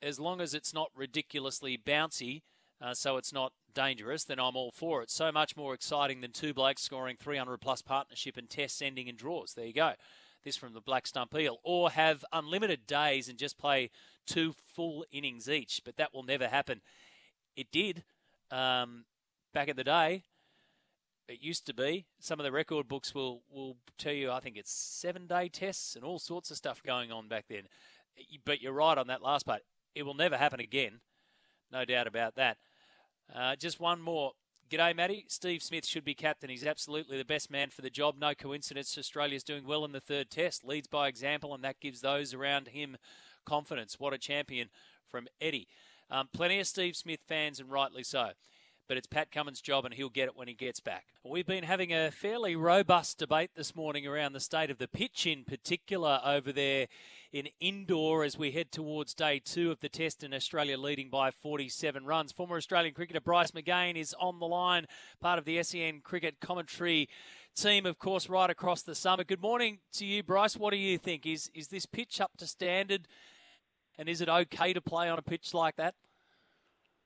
As long as it's not ridiculously bouncy, uh, so it's not dangerous, then I'm all for it. So much more exciting than two blokes scoring 300 plus partnership and tests ending in draws. There you go. This from the Black Stump Eel. Or have unlimited days and just play two full innings each, but that will never happen. It did um, back in the day. It used to be. Some of the record books will, will tell you, I think it's seven day tests and all sorts of stuff going on back then. But you're right on that last part. It will never happen again. No doubt about that. Uh, just one more. G'day, Matty. Steve Smith should be captain. He's absolutely the best man for the job. No coincidence. Australia's doing well in the third test. Leads by example, and that gives those around him confidence. What a champion from Eddie. Um, plenty of Steve Smith fans, and rightly so but it's Pat Cummins' job and he'll get it when he gets back. We've been having a fairly robust debate this morning around the state of the pitch in particular over there in Indore as we head towards day two of the test in Australia leading by 47 runs. Former Australian cricketer Bryce McGain is on the line, part of the SEN cricket commentary team, of course, right across the summer. Good morning to you, Bryce. What do you think? Is, is this pitch up to standard and is it okay to play on a pitch like that?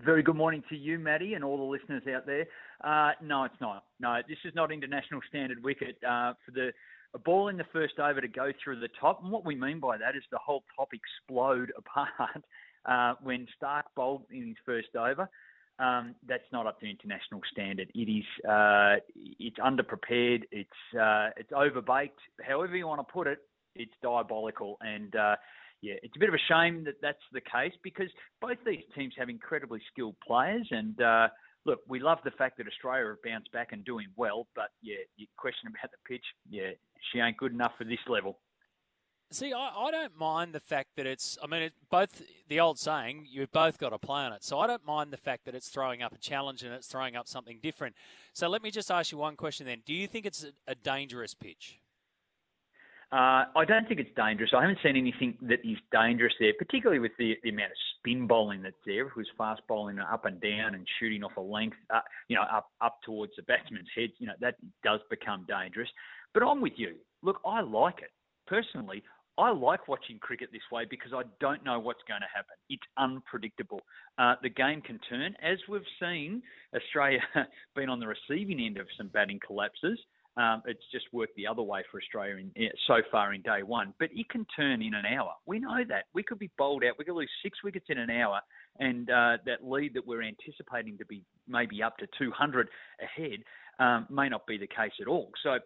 Very good morning to you, Matty, and all the listeners out there. Uh, no, it's not. No, this is not international standard wicket uh, for the a ball in the first over to go through the top. And what we mean by that is the whole top explode apart uh, when Starc bowled in his first over. Um, that's not up to international standard. It is uh, it's underprepared. It's uh, it's overbaked. However you want to put it, it's diabolical. And uh, yeah, it's a bit of a shame that that's the case because both these teams have incredibly skilled players. And uh, look, we love the fact that Australia have bounced back and doing well. But yeah, your question about the pitch, yeah, she ain't good enough for this level. See, I, I don't mind the fact that it's. I mean, it, both the old saying, you've both got to play on it. So I don't mind the fact that it's throwing up a challenge and it's throwing up something different. So let me just ask you one question then. Do you think it's a, a dangerous pitch? Uh, I don't think it's dangerous. I haven't seen anything that is dangerous there, particularly with the, the amount of spin bowling that's there. Was fast bowling up and down and shooting off a length, uh, you know, up up towards the batsman's head, you know, that does become dangerous. But I'm with you. Look, I like it personally. I like watching cricket this way because I don't know what's going to happen. It's unpredictable. Uh, the game can turn, as we've seen Australia been on the receiving end of some batting collapses. Um, it's just worked the other way for Australia in, in, so far in day one. But it can turn in an hour. We know that. We could be bowled out. We could lose six wickets in an hour, and uh, that lead that we're anticipating to be maybe up to 200 ahead um, may not be the case at all. So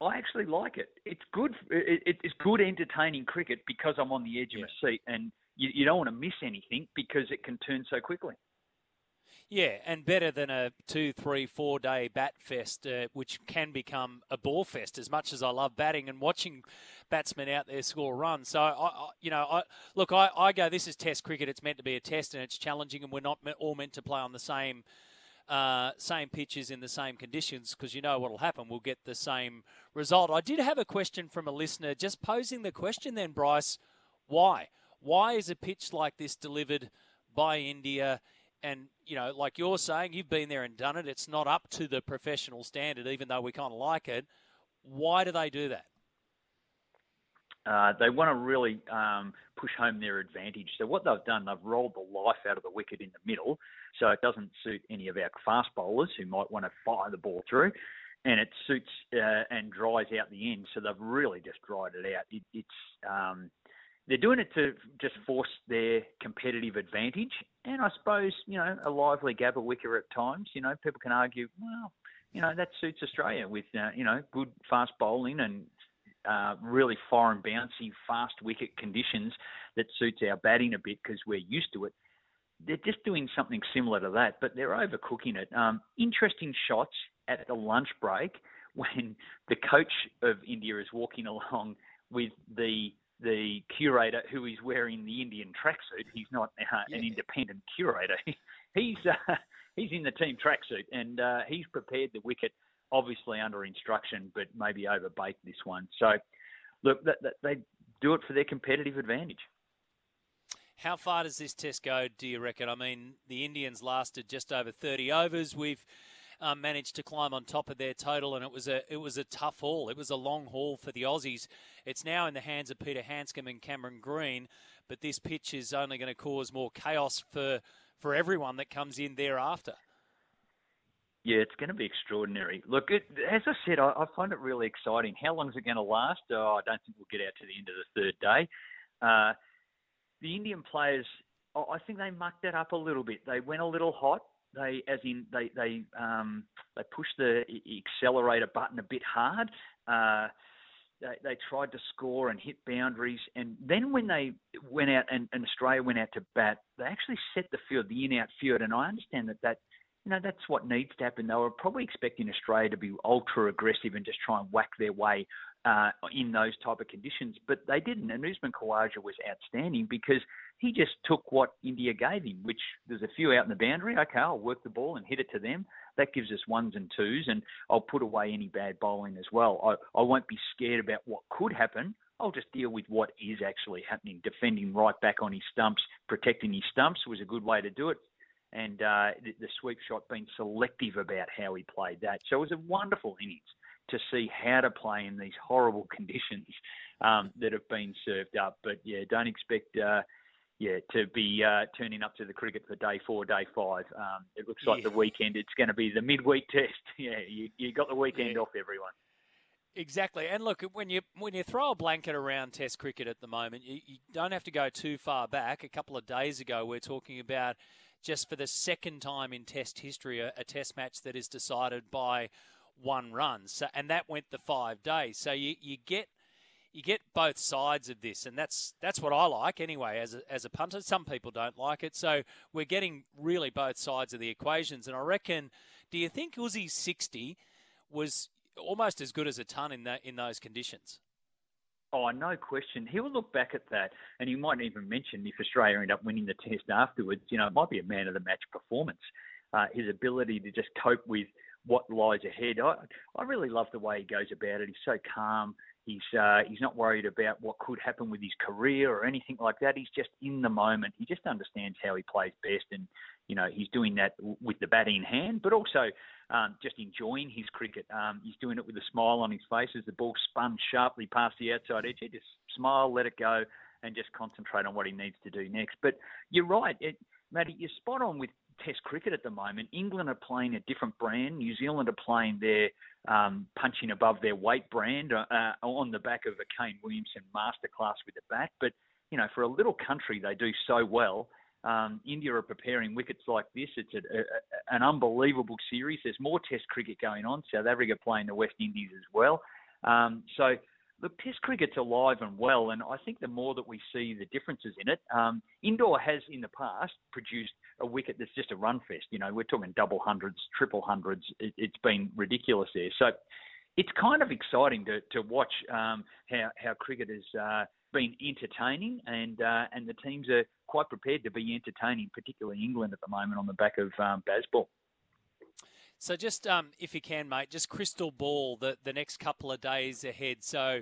I actually like it. It's good. It, it's good entertaining cricket because I'm on the edge yeah. of my seat, and you, you don't want to miss anything because it can turn so quickly. Yeah, and better than a two, three, four day bat fest, uh, which can become a ball fest. As much as I love batting and watching batsmen out there score runs, so I, I you know, I look, I, I go. This is Test cricket. It's meant to be a test, and it's challenging, and we're not all meant to play on the same. Uh, same pitches in the same conditions because you know what will happen. We'll get the same result. I did have a question from a listener just posing the question then, Bryce, why? Why is a pitch like this delivered by India and you know, like you're saying, you've been there and done it. It's not up to the professional standard, even though we kind of like it. Why do they do that? Uh, they want to really um, push home their advantage. So what they've done, they've rolled the life out of the wicket in the middle, so it doesn't suit any of our fast bowlers who might want to fire the ball through, and it suits uh, and dries out the end. So they've really just dried it out. It, it's um, they're doing it to just force their competitive advantage, and I suppose you know a lively Gabba wicker at times. You know, people can argue, well, you know that suits Australia with uh, you know good fast bowling and uh, really foreign bouncy fast wicket conditions that suits our batting a bit because we're used to it. They're just doing something similar to that, but they're overcooking it. Um, interesting shots at the lunch break when the coach of India is walking along with the the curator who is wearing the Indian tracksuit. He's not uh, yeah. an independent curator. he's uh, he's in the team tracksuit and uh, he's prepared the wicket, obviously under instruction, but maybe overbaked this one. So, look, that, that, they do it for their competitive advantage. How far does this test go, do you reckon? I mean, the Indians lasted just over 30 overs. We've um, managed to climb on top of their total, and it was a it was a tough haul. It was a long haul for the Aussies. It's now in the hands of Peter Handscomb and Cameron Green, but this pitch is only going to cause more chaos for for everyone that comes in thereafter. Yeah, it's going to be extraordinary. Look, it, as I said, I, I, find it really exciting. How long is it going to last? Oh, I don't think we'll get out to the end of the third day. Uh, the Indian players, I think they mucked that up a little bit. They went a little hot they as in they they um, they pushed the accelerator button a bit hard. Uh, they, they tried to score and hit boundaries, and then when they went out and, and Australia went out to bat, they actually set the field, the in-out field, and I understand that that you know that's what needs to happen. They were probably expecting Australia to be ultra aggressive and just try and whack their way uh, in those type of conditions, but they didn't. And Usman Khawaja was outstanding because he just took what India gave him, which there's a few out in the boundary. Okay, I'll work the ball and hit it to them. That gives us ones and twos, and I'll put away any bad bowling as well. I, I won't be scared about what could happen. I'll just deal with what is actually happening. Defending right back on his stumps, protecting his stumps was a good way to do it. And uh, the, the sweep shot being selective about how he played that. So it was a wonderful innings to see how to play in these horrible conditions um, that have been served up. But yeah, don't expect. Uh, yeah, to be uh, turning up to the cricket for day four, day five. Um, it looks like yeah. the weekend. It's going to be the midweek test. Yeah, you you got the weekend yeah. off, everyone. Exactly, and look when you when you throw a blanket around Test cricket at the moment, you, you don't have to go too far back. A couple of days ago, we're talking about just for the second time in Test history, a, a Test match that is decided by one run. So, and that went the five days. So you, you get you get both sides of this, and that's that's what I like anyway. As a, as a punter, some people don't like it, so we're getting really both sides of the equations. And I reckon, do you think Uzi's sixty was almost as good as a ton in that in those conditions? Oh, no question. He will look back at that, and he might even mention if Australia end up winning the test afterwards. You know, it might be a man of the match performance. Uh, his ability to just cope with what lies ahead. I, I really love the way he goes about it. He's so calm. He's uh, he's not worried about what could happen with his career or anything like that. He's just in the moment. He just understands how he plays best, and you know he's doing that with the bat in hand, but also um, just enjoying his cricket. Um, he's doing it with a smile on his face as the ball spun sharply past the outside edge. He just smile, let it go, and just concentrate on what he needs to do next. But you're right, it, Matty. You're spot on with Test cricket at the moment. England are playing a different brand. New Zealand are playing their um, punching above their weight brand uh, uh, on the back of a Kane Williamson masterclass with the bat. But you know, for a little country, they do so well. Um, India are preparing wickets like this. It's a, a, an unbelievable series. There's more Test cricket going on. South Africa playing the West Indies as well. Um, so look, Test cricket's alive and well, and I think the more that we see the differences in it, um, Indore has in the past produced a wicket that's just a run fest. You know, we're talking double hundreds, triple hundreds. It, has been ridiculous there. So it's kind of exciting to, to watch um, how how cricket is. uh, been entertaining, and uh, and the teams are quite prepared to be entertaining, particularly England at the moment on the back of um. So just um, if you can, mate, just crystal ball the, the next couple of days ahead. So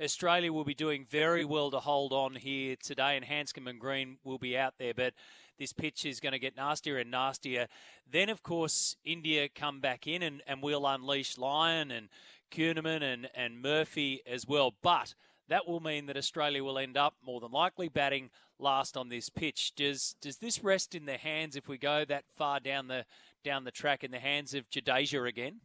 Australia will be doing very well to hold on here today, and Handscomb and Green will be out there. But this pitch is going to get nastier and nastier. Then, of course, India come back in, and, and we'll unleash Lyon and Kuhnemann and, and Murphy as well. But that will mean that Australia will end up more than likely batting last on this pitch. Does does this rest in the hands if we go that far down the down the track in the hands of Jadeja again?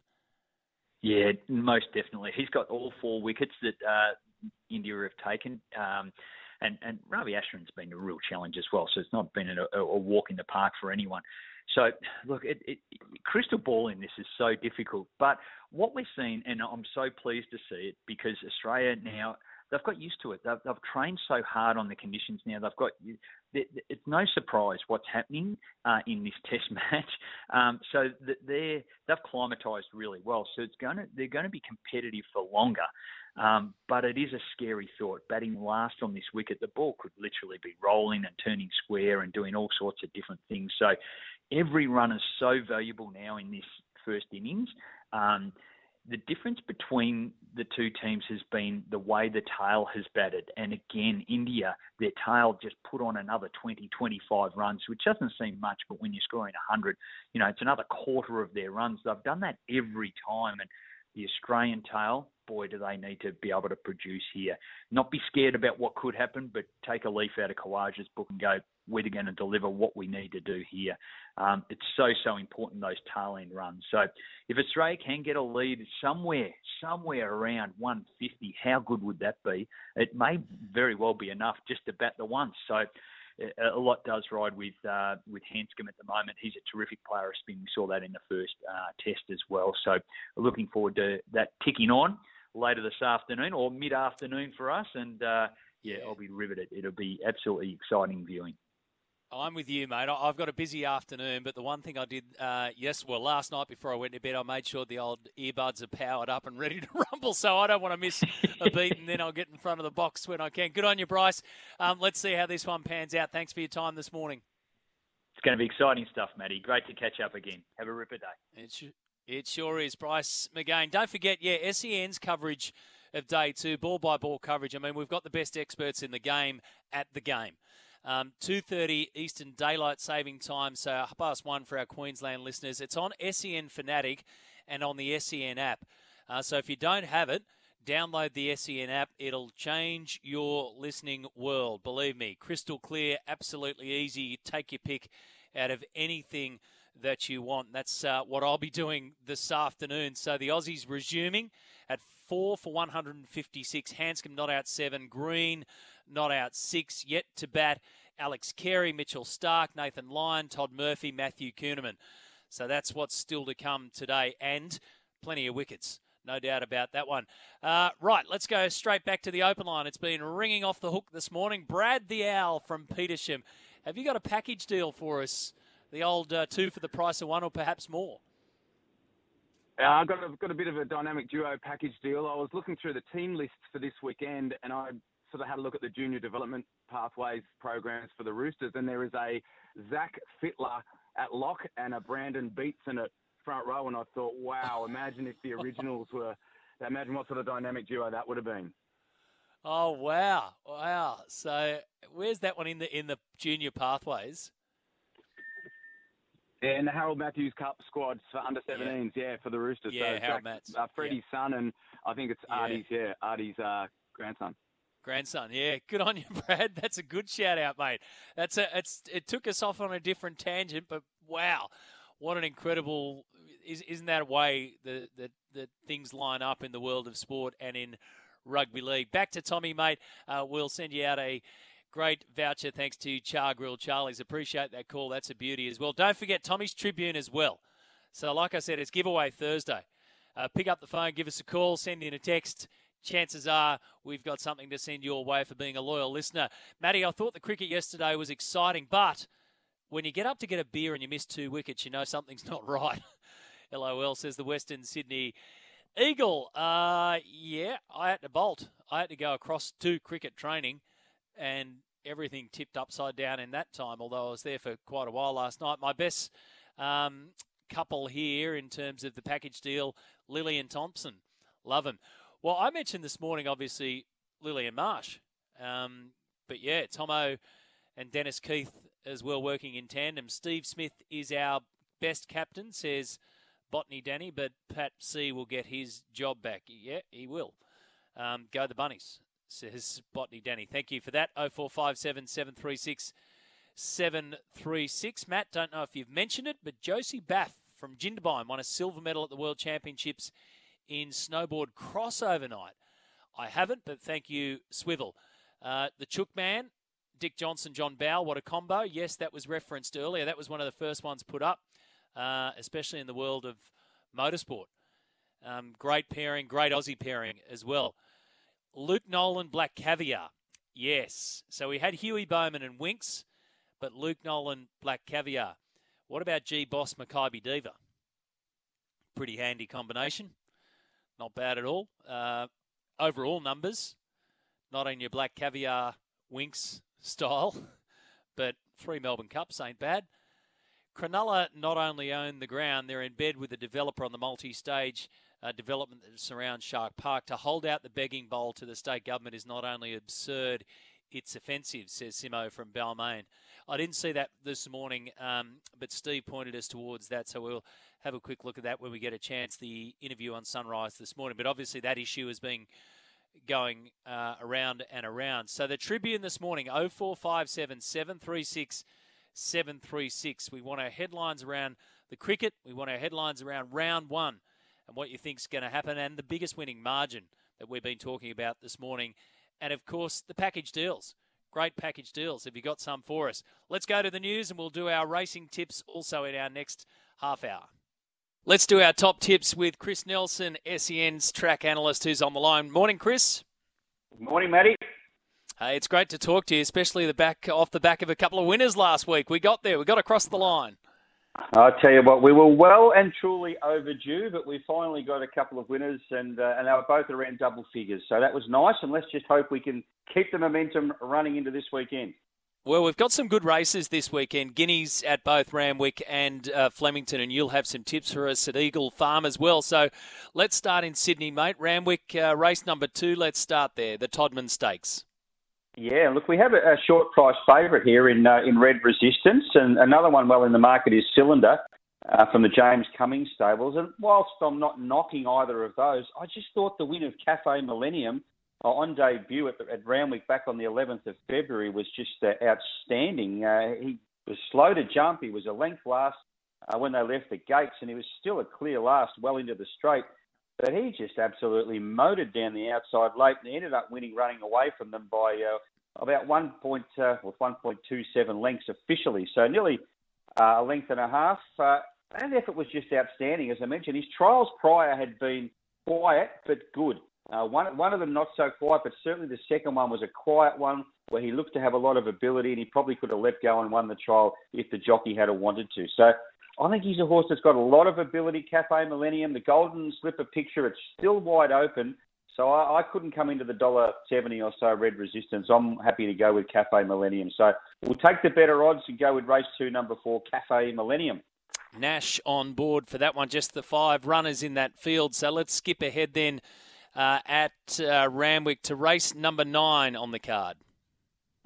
Yeah, most definitely. He's got all four wickets that uh, India have taken. Um, and and Ravi Ashwin's been a real challenge as well. So it's not been a, a walk in the park for anyone. So look, it, it, crystal ball in this is so difficult. But what we're seeing, and I'm so pleased to see it because Australia now they've got used to it. They've, they've trained so hard on the conditions now. They've got it's no surprise what's happening uh, in this Test match. Um, so they're they've climatised really well. So it's going to they're going to be competitive for longer. Um, but it is a scary thought. Batting last on this wicket, the ball could literally be rolling and turning square and doing all sorts of different things. So every run is so valuable now in this first innings. Um, the difference between the two teams has been the way the tail has batted. And again, India, their tail just put on another 20, 25 runs, which doesn't seem much, but when you're scoring 100, you know, it's another quarter of their runs. They've done that every time. And the Australian tail, boy, do they need to be able to produce here. Not be scared about what could happen, but take a leaf out of Khawaja's book and go, we're going to deliver what we need to do here. Um, it's so, so important, those tail end runs. So if Australia can get a lead somewhere, somewhere around 150, how good would that be? It may very well be enough just to bat the once. So a lot does ride with uh, with Handscomb at the moment. He's a terrific player of spin. We saw that in the first uh, test as well. So looking forward to that ticking on later this afternoon or mid afternoon for us. And uh, yeah, I'll be riveted. It'll be absolutely exciting viewing. I'm with you, mate. I've got a busy afternoon, but the one thing I did, uh, yes, well, last night before I went to bed, I made sure the old earbuds are powered up and ready to rumble, so I don't want to miss a beat, and then I'll get in front of the box when I can. Good on you, Bryce. Um, let's see how this one pans out. Thanks for your time this morning. It's going to be exciting stuff, Matty. Great to catch up again. Have a ripper day. It, sh- it sure is, Bryce McGain. Don't forget, yeah, SEN's coverage of day two, ball by ball coverage. I mean, we've got the best experts in the game at the game. Um, 2.30 Eastern Daylight Saving Time, so half past one for our Queensland listeners. It's on SEN Fanatic and on the SEN app. Uh, so if you don't have it, download the SEN app. It'll change your listening world. Believe me, crystal clear, absolutely easy. You take your pick out of anything that you want. That's uh, what I'll be doing this afternoon. So the Aussies resuming at four for 156. Handscomb not out seven. Green not out six. Yet to bat Alex Carey, Mitchell Starc, Nathan Lyon, Todd Murphy, Matthew Kuhnemann. So that's what's still to come today, and plenty of wickets. No doubt about that one. Uh, right, let's go straight back to the open line. It's been ringing off the hook this morning. Brad the Owl from Petersham. Have you got a package deal for us? The old uh, two for the price of one, or perhaps more? Uh, I've got a, got a bit of a dynamic duo package deal. I was looking through the team lists for this weekend, and I sort of had a look at the junior development pathways programs for the Roosters, and there is a Zach Fittler at lock and a Brandon Beetson at front row, and I thought, wow, imagine if the originals were, imagine what sort of dynamic duo that would have been. Oh wow, wow! So where's that one in the in the junior pathways? Yeah, in the Harold Matthews Cup squads for under 17s, yeah, yeah for the Roosters. Yeah, so Harold Matthews. Uh, Freddie's yeah. son, and I think it's Artie's, yeah, Artie's uh, grandson. Grandson, yeah, good on you, Brad. That's a good shout out, mate. That's a it's it took us off on a different tangent, but wow, what an incredible is isn't that a way that that things line up in the world of sport and in rugby league? Back to Tommy, mate. Uh, we'll send you out a great voucher thanks to Char Grill Charlie's. Appreciate that call. That's a beauty as well. Don't forget Tommy's Tribune as well. So, like I said, it's giveaway Thursday. Uh, pick up the phone, give us a call, send in a text chances are we've got something to send your way for being a loyal listener. Matty, I thought the cricket yesterday was exciting, but when you get up to get a beer and you miss two wickets, you know something's not right. LOL says the Western Sydney Eagle. Uh, yeah, I had to bolt. I had to go across to cricket training, and everything tipped upside down in that time. Although I was there for quite a while last night. My best um, couple here in terms of the package deal, Lillee and Thomson. Love him. Well, I mentioned this morning, obviously, Lillee and Marsh. Um, but yeah, Tomo and Dennis Keith as well working in tandem. Steve Smith is our best captain, says Botany Danny, but Pat C will get his job back. Yeah, he will. Um, go the Bunnies, says Botany Danny. Thank you for that. 0457 736 736. Matt, don't know if you've mentioned it, but Josie Baff from Jindabyne won a silver medal at the World Championships in snowboard crossover overnight. I haven't, but thank you, Swivel. Uh, the Chook Man, Dick Johnson, John Bowe, what a combo. Yes, that was referenced earlier. That was one of the first ones put up, uh, especially in the world of motorsport. Um, great pairing, great Aussie pairing as well. Luke Nolan, Black Caviar. Yes. So we had Huey Bowman and Winks, but Luke Nolan, Black Caviar. What about G Boss Makybe Diva? Pretty handy combination. Not bad at all. Uh, overall numbers, not on your Black Caviar Winks style, but three Melbourne Cups ain't bad. Cronulla not only own the ground, they're in bed with the developer on the multi stage uh, development that surrounds Shark Park. To hold out the begging bowl to the state government is not only absurd, it's offensive, says Simo from Balmain. I didn't see that this morning, um, but Steve pointed us towards that, so we'll have a quick look at that when we get a chance. The interview on Sunrise this morning, but obviously that issue has been going uh, around and around. So the Tribune this morning, 0457 736 736. We want our headlines around the cricket. We want our headlines around round one and what you think's going to happen, and the biggest winning margin that we've been talking about this morning, and of course the package deals. Great package deals. Have you got some for us? Let's go to the news, and we'll do our racing tips also in our next half hour. Let's do our top tips with Chris Nelson, SEN's track analyst, who's on the line. Morning, Chris. Morning, Matty. Hey, it's great to talk to you, especially the back off the back of a couple of winners last week. We got there. We got across the line. I'll tell you what, we were well and truly overdue, but we finally got a couple of winners, and uh, and they were both around double figures. So that was nice, and let's just hope we can keep the momentum running into this weekend. Well, we've got some good races this weekend. Guineas at both Randwick and uh, Flemington, and you'll have some tips for us at Eagle Farm as well. So let's start in Sydney, mate. Randwick, uh, race number two. Let's start there, the Todman Stakes. Yeah, look, we have a, a short price favourite here in uh, in Red Resistance, and another one well in the market is Cylinder uh, from the James Cummings stables. And whilst I'm not knocking either of those, I just thought the win of Cafe Millennium uh, on debut at, at Randwick back on the 11th of February was just uh, outstanding. Uh, he was slow to jump. He was a length last uh, when they left the gates, and he was still a clear last well into the straight. But he just absolutely motored down the outside late and ended up winning running away from them by uh, about 1. Point, uh, well, 1.27 lengths officially. So nearly uh, a length and a half. Uh, and the effort was just outstanding. As I mentioned, his trials prior had been quiet but good. Uh, one, one of them not so quiet, but certainly the second one was a quiet one where he looked to have a lot of ability and he probably could have let go and won the trial if the jockey had wanted to. So I think he's a horse that's got a lot of ability. Cafe Millennium, the Golden Slipper picture, it's still wide open. So I, I couldn't come into the dollar seventy or so red resistance. I'm happy to go with Cafe Millennium. So we'll take the better odds and go with race two, number four, Cafe Millennium. Nash on board for that one. Just the five runners in that field. So let's skip ahead then uh, at uh, Randwick to race number nine on the card.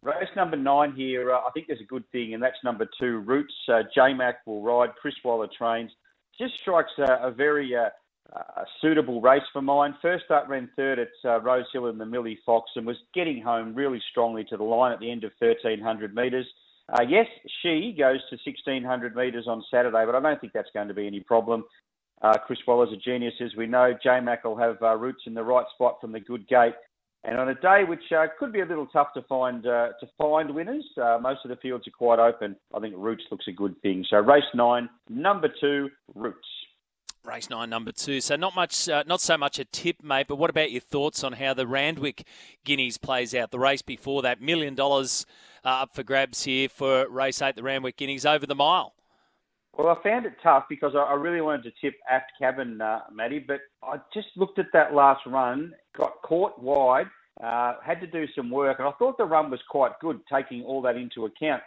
Race number nine here, uh, I think there's a good thing, and that's number two, Roots. Uh, J-Mac will ride, Chris Waller trains. Just strikes a, a very uh, uh, suitable race for mine. First up ran third at uh, Rose Hill in the Millie Fox and was getting home really strongly to the line at the end of 1,300 metres. Uh, yes, she goes to 1,600 metres on Saturday, but I don't think that's going to be any problem. Uh, Chris Waller's a genius, as we know. J-Mac will have uh, roots in the right spot from the good gate. And on a day which uh, could be a little tough to find uh, to find winners, uh, most of the fields are quite open. I think Roots looks a good thing. So race nine, number two, Roots. Race nine, number two. So not much, uh, not so much a tip, mate. But what about your thoughts on how the Randwick Guineas plays out? The race before that, million dollars uh, up for grabs here for race eight, the Randwick Guineas over the mile. Well, I found it tough because I really wanted to tip Aft Cabin, uh, but I just looked at that last run, got caught wide, uh, had to do some work, and I thought the run was quite good, taking all that into account.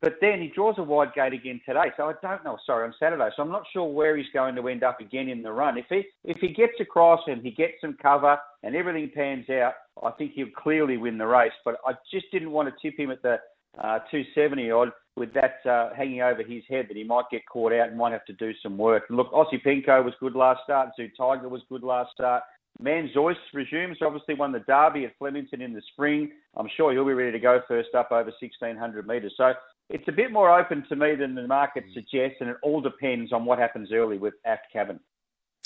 But then he draws a wide gate again today, so I don't know. Sorry, on Saturday, so I'm not sure where he's going to end up again in the run. If he if he gets across and he gets some cover and everything pans out, I think he'll clearly win the race. But I just didn't want to tip him at the uh, 270 odd with that uh, hanging over his head that he might get caught out and might have to do some work. And look, Aussie Pinko was good last start. Zoo Tiger was good last start. Manzoice resumes. Obviously won the Derby at Flemington in the spring. I'm sure he'll be ready to go first up over 1600 metres. So it's a bit more open to me than the market suggests, and it all depends on what happens early with Aft Cabin.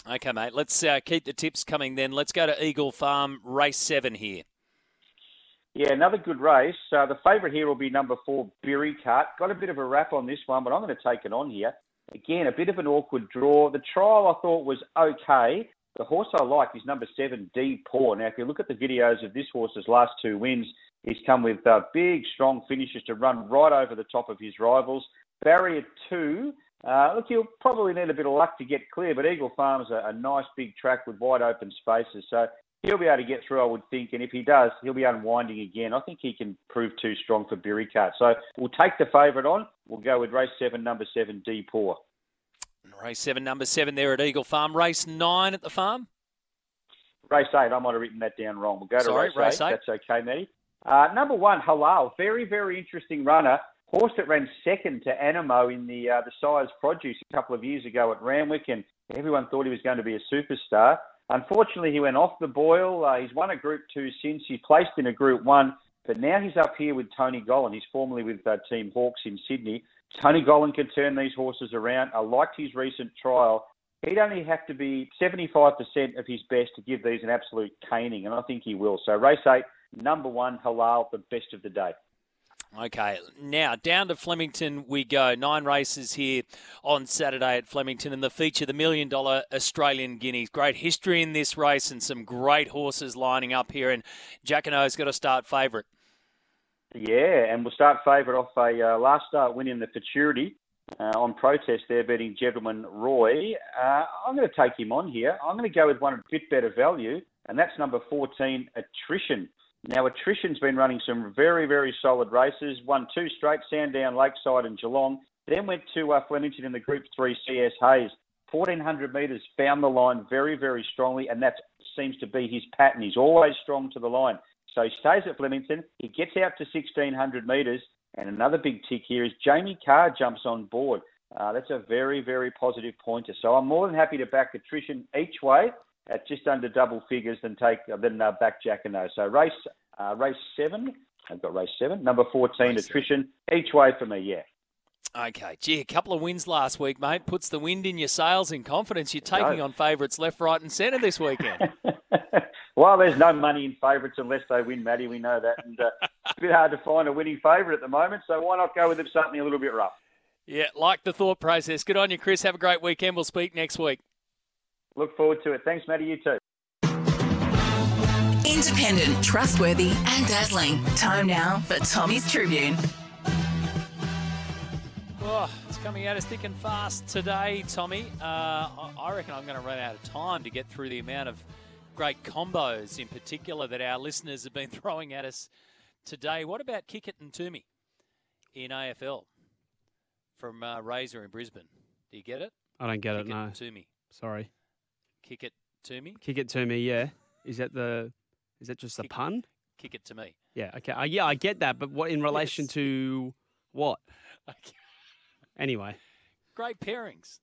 Okay, mate. Let's uh, keep the tips coming then. Let's go to Eagle Farm, race seven here. Yeah, another good race. Uh, the favourite here will be number four, Berry Cut. Got a bit of a wrap on this one, but I'm going to take it on here. Again, a bit of an awkward draw. The trial I thought was okay. The horse I like is number seven, D Poor. Now, if you look at the videos of this horse's last two wins, he's come with uh, big, strong finishes to run right over the top of his rivals. Barrier two, uh, look, he'll probably need a bit of luck to get clear, but Eagle Farm's a, a nice big track with wide open spaces. So he'll be able to get through, I would think. And if he does, he'll be unwinding again. I think he can prove too strong for Berry Cut. So we'll take the favourite on. We'll go with race seven, number seven, D Poor. Race seven, number seven there at Eagle Farm. Race nine at the farm. Race eight, I might have written that down wrong. We'll go to Sorry, race, race eight. eight. That's okay, Matty. Uh, number one, Halal. Very, very interesting runner. Horse that ran second to Animo in the uh, the Sires Produce a couple of years ago at Randwick, and everyone thought he was going to be a superstar. Unfortunately, he went off the boil. Uh, he's won a Group Two since. He's placed in a Group One, but now he's up here with Tony Gollan. He's formerly with uh, Team Hawkes in Sydney. Tony Gollan can turn these horses around. I liked his recent trial. He'd only have to be 75% of his best to give these an absolute caning, and I think he will. So race eight, number one, Halal, the best of the day. Okay, now down to Flemington we go. Nine races here on Saturday at Flemington, and the feature the million dollar Australian Guineas. Great history in this race, and some great horses lining up here. And Jack and Jackano's got to start favourite. Yeah, and we'll start favourite off a uh, last start win in the Futurity uh, on protest there, beating Gentleman Roy. Uh, I'm going to take him on here. I'm going to go with one a bit better value, and that's number 14, Attrition. Now, Attrition's been running some very, very solid races. Won two straight, Sandown, Lakeside, and Geelong. Then went to uh, Flemington in the Group 3 CS Hayes. 1400 metres, found the line very, very strongly, and that seems to be his pattern. He's always strong to the line. So he stays at Flemington. He gets out to 1600 metres. And another big tick here is Jamie Kah jumps on board. Uh, that's a very, very positive pointer. So I'm more than happy to back Attrition each way at just under double figures than take than uh, back Jack and No. So race uh, race seven. I've got race seven. Number 14, Attrition. Each way for me, yeah. Okay, gee, a couple of wins last week, mate. Puts the wind in your sails and confidence. You're taking No. on favourites left, right, and centre this weekend. Well, there's no money in favourites unless they win, Matty. We know that. And uh, it's a bit hard to find a winning favourite at the moment. So why not go with something a little bit rough? yeah, like the thought process. Good on you, Chris. Have a great weekend. We'll speak next week. Look forward to it. Thanks, Matty. You too. Independent, trustworthy, and dazzling. Time now for Tommy's Tribune. Oh, it's coming at us thick and fast today, Tommy. Uh, I I reckon I'm going to run out of time to get through the amount of great combos, in particular, that our listeners have been throwing at us today. What about Kick It and Toomey in AFL from uh, Razor in Brisbane? Do you get it? I don't get Kick it, no. To me. Sorry. Kick it to me. Kick it to me, yeah. Is that the? Is that just a pun? Kick it to me. Yeah. Okay. Uh, yeah, I get that, but what in relation to what? Anyway. Great pairings.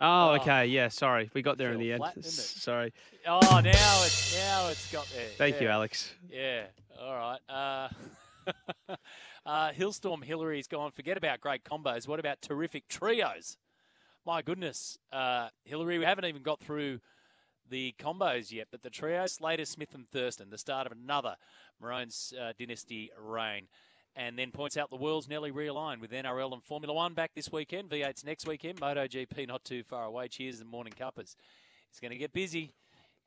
Oh, okay. Yeah. Sorry, we got there in the end. flat, didn't? Sorry. Oh, now it's now it's got there. Thank you, Alex. Yeah. All right. Uh, uh, Hillstorm Hillary's gone. Forget about great combos. What about terrific trios? My goodness, uh, Hillary, we haven't even got through the combos yet, but the trio Slater, Smith, and Thurston, the start of another Maroons uh, dynasty reign. And then points out the world's nearly realigned with NRL and Formula One back this weekend. V8's next weekend. MotoGP not too far away. Cheers and morning cuppers. It's going to get busy.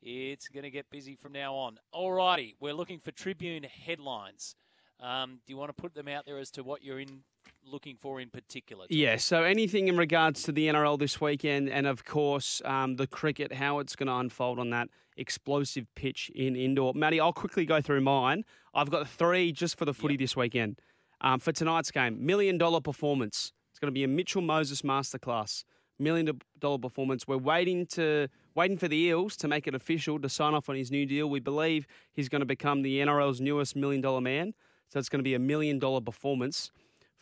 It's going to get busy from now on. Alrighty, we're looking for Tribune headlines. Um, do you want to put them out there as to what you're in looking for in particular? Yeah, so anything in regards to the NRL this weekend, and of course um, the cricket, how it's going to unfold on that explosive pitch in Indore. Matty, I'll quickly go through mine. I've got three just for the footy this weekend. Um, for tonight's game, million dollar performance. It's going to be a Mitchell Moses masterclass. Million dollar performance. We're waiting to waiting for the Eels to make it official to sign off on his new deal. We believe he's going to become the NRL's newest million dollar man. So it's going to be a million dollar performance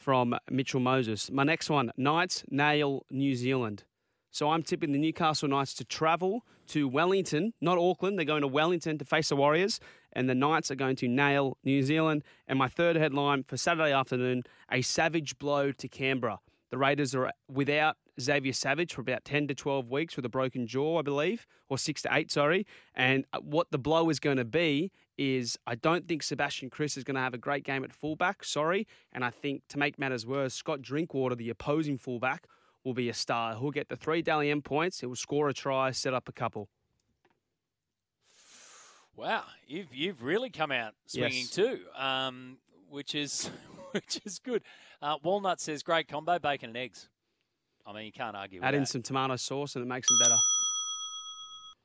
from Mitchell Moses. My next one, Knights nail New Zealand. So I'm tipping the Newcastle Knights to travel to Wellington, not Auckland. They're going to Wellington to face the Warriors, and the Knights are going to nail New Zealand. And my third headline for Saturday afternoon, a savage blow to Canberra. The Raiders are without Xavier Savage for about 10 to 12 weeks with a broken jaw, I believe, or six to eight, sorry. And what the blow is going to be is I don't think Sebastian Kris is going to have a great game at fullback. Sorry, and I think to make matters worse, Scott Drinkwater, the opposing fullback, will be a star. He'll get the three Dally M points. He will score a try, set up a couple. Wow, you've you've really come out swinging Yes. too, um, which is which is good. Uh, Walnut says great combo, bacon and eggs. I mean, you can't argue with that. Add in that. some tomato sauce and it makes them better.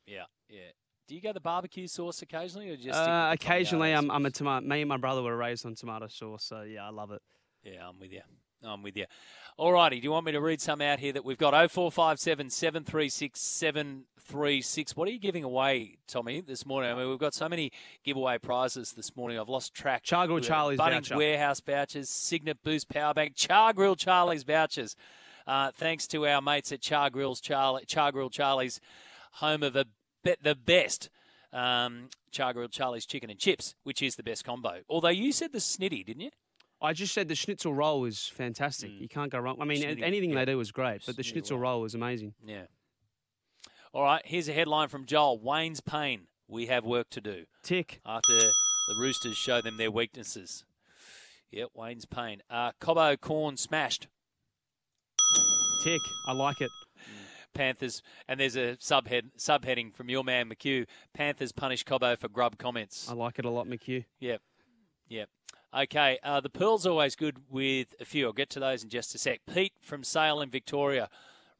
Yeah, yeah. Do you go the barbecue sauce occasionally, or just Uh, occasionally, I'm, I'm a tomato. Me and my brother were raised on tomato sauce, so yeah, I love it. Yeah, I'm with you. I'm with you. All righty. Do you want me to read some out here that we've got? 0457 736 736. What are you giving away, Tommy, this morning? I mean, we've got so many giveaway prizes this morning. I've lost track. Char Grill Charlie's Bunnings voucher. Warehouse vouchers, Cygnett Boost Power Bank, Char Grill Charlie's vouchers. Uh, thanks to our mates at Char Grills Charlie, Char Grill Charlie's, home of a the best um, Char Grill Charlie's chicken and chips, which is the best combo. Although you said the snitty, didn't you? I just said the schnitzel roll is fantastic. You can't go wrong. I mean, Schnitty, anything yeah. they do is great, but the schnitzel roll is amazing. Yeah. All right, here's a headline from Joel. Wayne's pain. We have work to do. Tick. After the Roosters show them their weaknesses. Yep, Wayne's pain. Uh, Cobbo corn smashed. Tick. I like it. Panthers, and there's a subhead subheading from your man McHugh. Panthers punish Cobbo for grub comments. I like it a lot, McHugh. Yep. Yep. Okay. Uh, the Pearl's always good with a few. I'll get to those in just a sec. Pete from Sale in Victoria.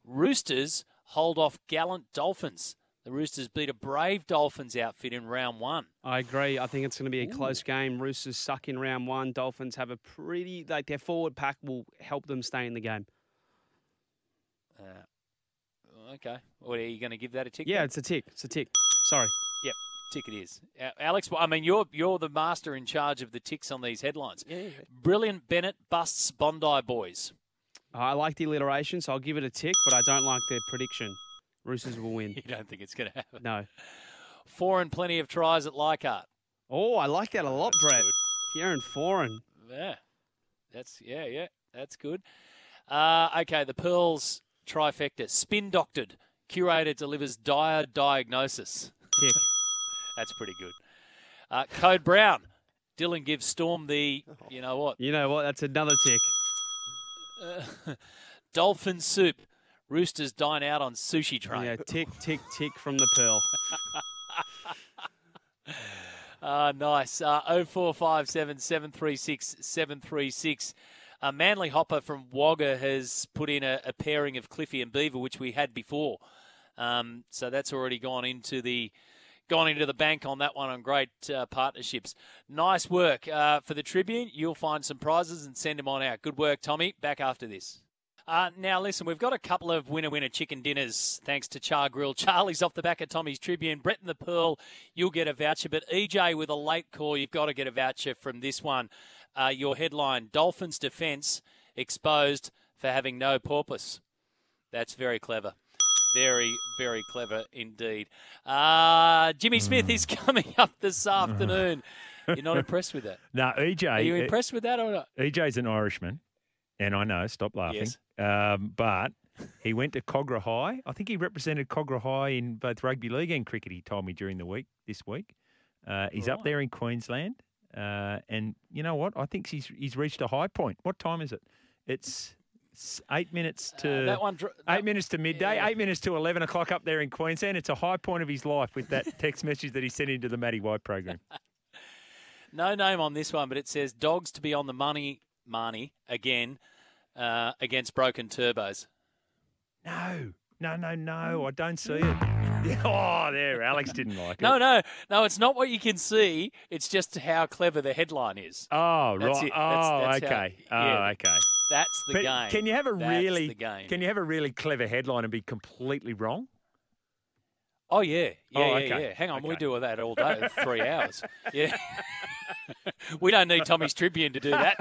Roosters hold off gallant Dolphins. The Roosters beat a brave Dolphins outfit in round one. I agree. I think it's going to be a close game. Roosters suck in round one. Dolphins have a pretty like their forward pack will help them stay in the game. Uh, okay. What are you going to give that a tick? Yeah, then? it's a tick. It's a tick. Sorry. Yep, tick it is. Alex, I mean, you're you're the master in charge of the ticks on these headlines. Yeah. Brilliant Bennett busts Bondi boys. I like the alliteration, so I'll give it a tick, but I don't like their prediction. Roosters will win. You don't think it's going to happen? No. Four and plenty of tries at Leichhardt. Oh, I like that a lot, Brett. Kieran Foran. Yeah, that's yeah, yeah, that's good. Uh, okay, the Pearls trifecta. Spin doctored. Curator delivers dire diagnosis. Tick. That's pretty good. Uh, Code Brown. Dylan gives Storm the, you know what? You know what? That's another tick. Uh, dolphin soup. Roosters dine out on sushi train. Yeah, tick, tick, tick from the Pearl. Uh, nice. Uh, 0457 736 736. Uh, Manly Hopper from Wagga has put in a, a pairing of Cliffy and Beaver, which we had before. Um, so that's already gone into the gone into the bank on that one on great uh, partnerships. Nice work uh, for the Tribune. You'll find some prizes and send them on out. Good work, Tommy. Back after this. Uh, now, listen, we've got a couple of winner winner chicken dinners thanks to Char Grill. Charlie's off the back of Tommy's Tribune. Brett and the Pearl, you'll get a voucher. But EJ with a late call, you've got to get a voucher from this one. Uh, your headline Dolphins defence exposed for having no porpoise. That's very clever. Very, very clever indeed. Uh, Jimmy Smith is coming up this afternoon. You're not impressed with that? No, EJ. Are you impressed with that or not? EJ's an Irishman, and I know. Stop laughing. Yes. Um, but he went to Kogarah High. I think he represented Kogarah High in both rugby league and cricket. He told me during the week this week. Uh, he's up there in Queensland, uh, and you know what? I think he's he's reached a high point. What time is it? It's eight minutes to Uh, that one dr- eight minutes to midday. yeah. Eight minutes to eleven o'clock up there in Queensland. It's a high point of his life with that text message that he sent into the Matty White program. No name on this one, but it says dogs to be on the money, Marnie, again uh, against broken turbos. No, no, no, no. I don't see it. oh, there. Alex didn't like it. No, no, no. It's not what you can see. It's just how clever the headline is. Oh, That's right. it. That's- oh, that's how- okay. Oh, yeah. Oh, okay. That's the But game. Can you have a That's really the game? Can you have a really clever headline and be completely wrong? Oh yeah, yeah, Oh, yeah, okay. yeah. Hang on, we Okay. do that all day, three hours. Yeah. we don't need Tommy's Tribune to do that.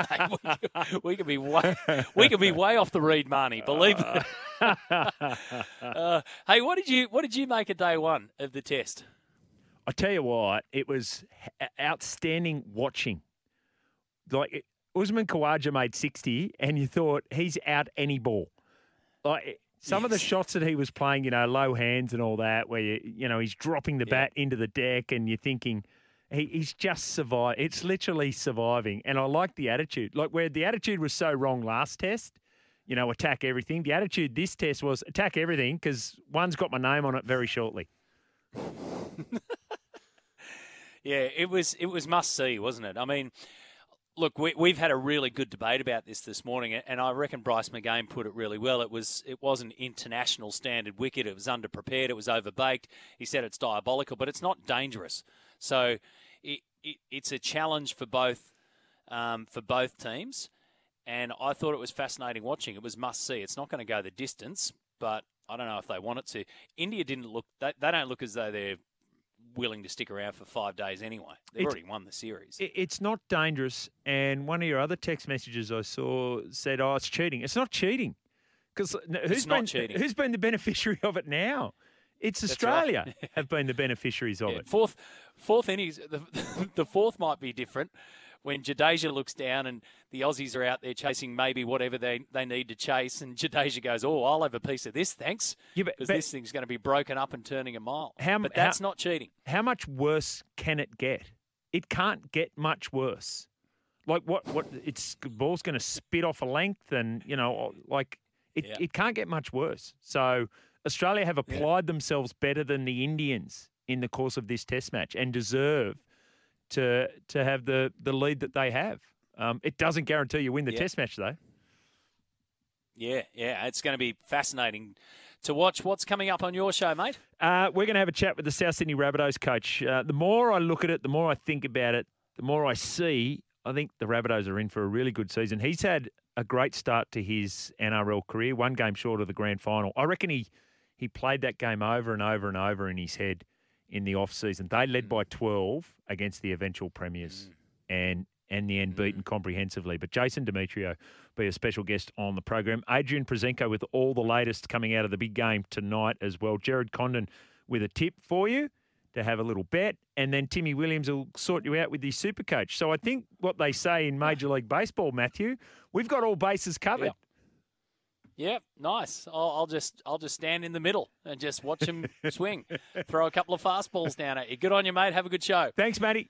We, could be way, we could be way off the read, Marnie. Believe it. uh, hey, what did you what did you make of day one of the test? I tell you what, it was outstanding watching. Like it- Usman Khawaja made sixty, and you thought he's out any ball. Like some of the shots that he was playing, you know, low hands and all that, where you, you know he's dropping the bat into the deck, and you're thinking he, he's just survived. It's literally surviving, and I like the attitude. Like where the attitude was so wrong last test, you know, attack everything. The attitude this test was attack everything because one's got my name on it very shortly. Yeah, it was it was must see, wasn't it? I mean, look, we, we've had a really good debate about this this morning, and I reckon Bryce McGain put it really well. It was it was an international standard wicket. It was underprepared. It was overbaked. He said it's diabolical, but it's not dangerous. So it, it it's a challenge for both um, for both teams, and I thought it was fascinating watching. It was must see. It's not going to go the distance, but I don't know if they want it to. India didn't look. They, they don't look as though they're willing to stick around for five days anyway. They've It's- already won the series. It- It's not dangerous. And one of your other text messages I saw said, "Oh, it's cheating." It's not cheating because who's not been cheating. who's been the beneficiary of it now? It's That's Australia right. have been the beneficiaries of Yeah, it. Fourth, fourth innings. The, the fourth might be different when Jadeja looks down and the Aussies are out there chasing maybe whatever they, they need to chase, and Jadeja goes, "Oh, I'll have a piece of this, thanks," because but- this thing's going to be broken up and turning a mile. How, but that's how- not cheating. How much worse can it get? It can't get much worse. Like what? What? It's the ball's going to spit off a length, and you know, like it. Yeah. It can't get much worse. So Australia have applied themselves better than the Indians in the course of this Test match, and deserve to to have the the lead that they have. Um, it doesn't guarantee you win the Yeah. Test match, though. Yeah, yeah, it's going to be fascinating to watch. What's coming up on your show, mate? Uh, we're going to have a chat with the South Sydney Rabbitohs coach. Uh, the more I look at it, the more I think about it, the more I see. I think the Rabbitohs are in for a really good season. He's had a great start to his NRL career, one game short of the grand final. I reckon he he played that game over and over and over in his head in the off season. They led mm. by twelve against the eventual premiers, mm. and and the end mm. beaten comprehensively. But Jason Demetriou be a special guest on the program. Adrian Proszenko with all the latest coming out of the big game tonight as well. Jared Condon with a tip for you to have a little bet, and then Timmy Williams will sort you out with his super coach. So I think what they say in Major League Baseball, Matthew, we've got all bases covered. Yep, nice. I'll, I'll just I'll just stand in the middle and just watch him swing, throw a couple of fastballs down at you. Good on you, mate. Have a good show. Thanks, Matty.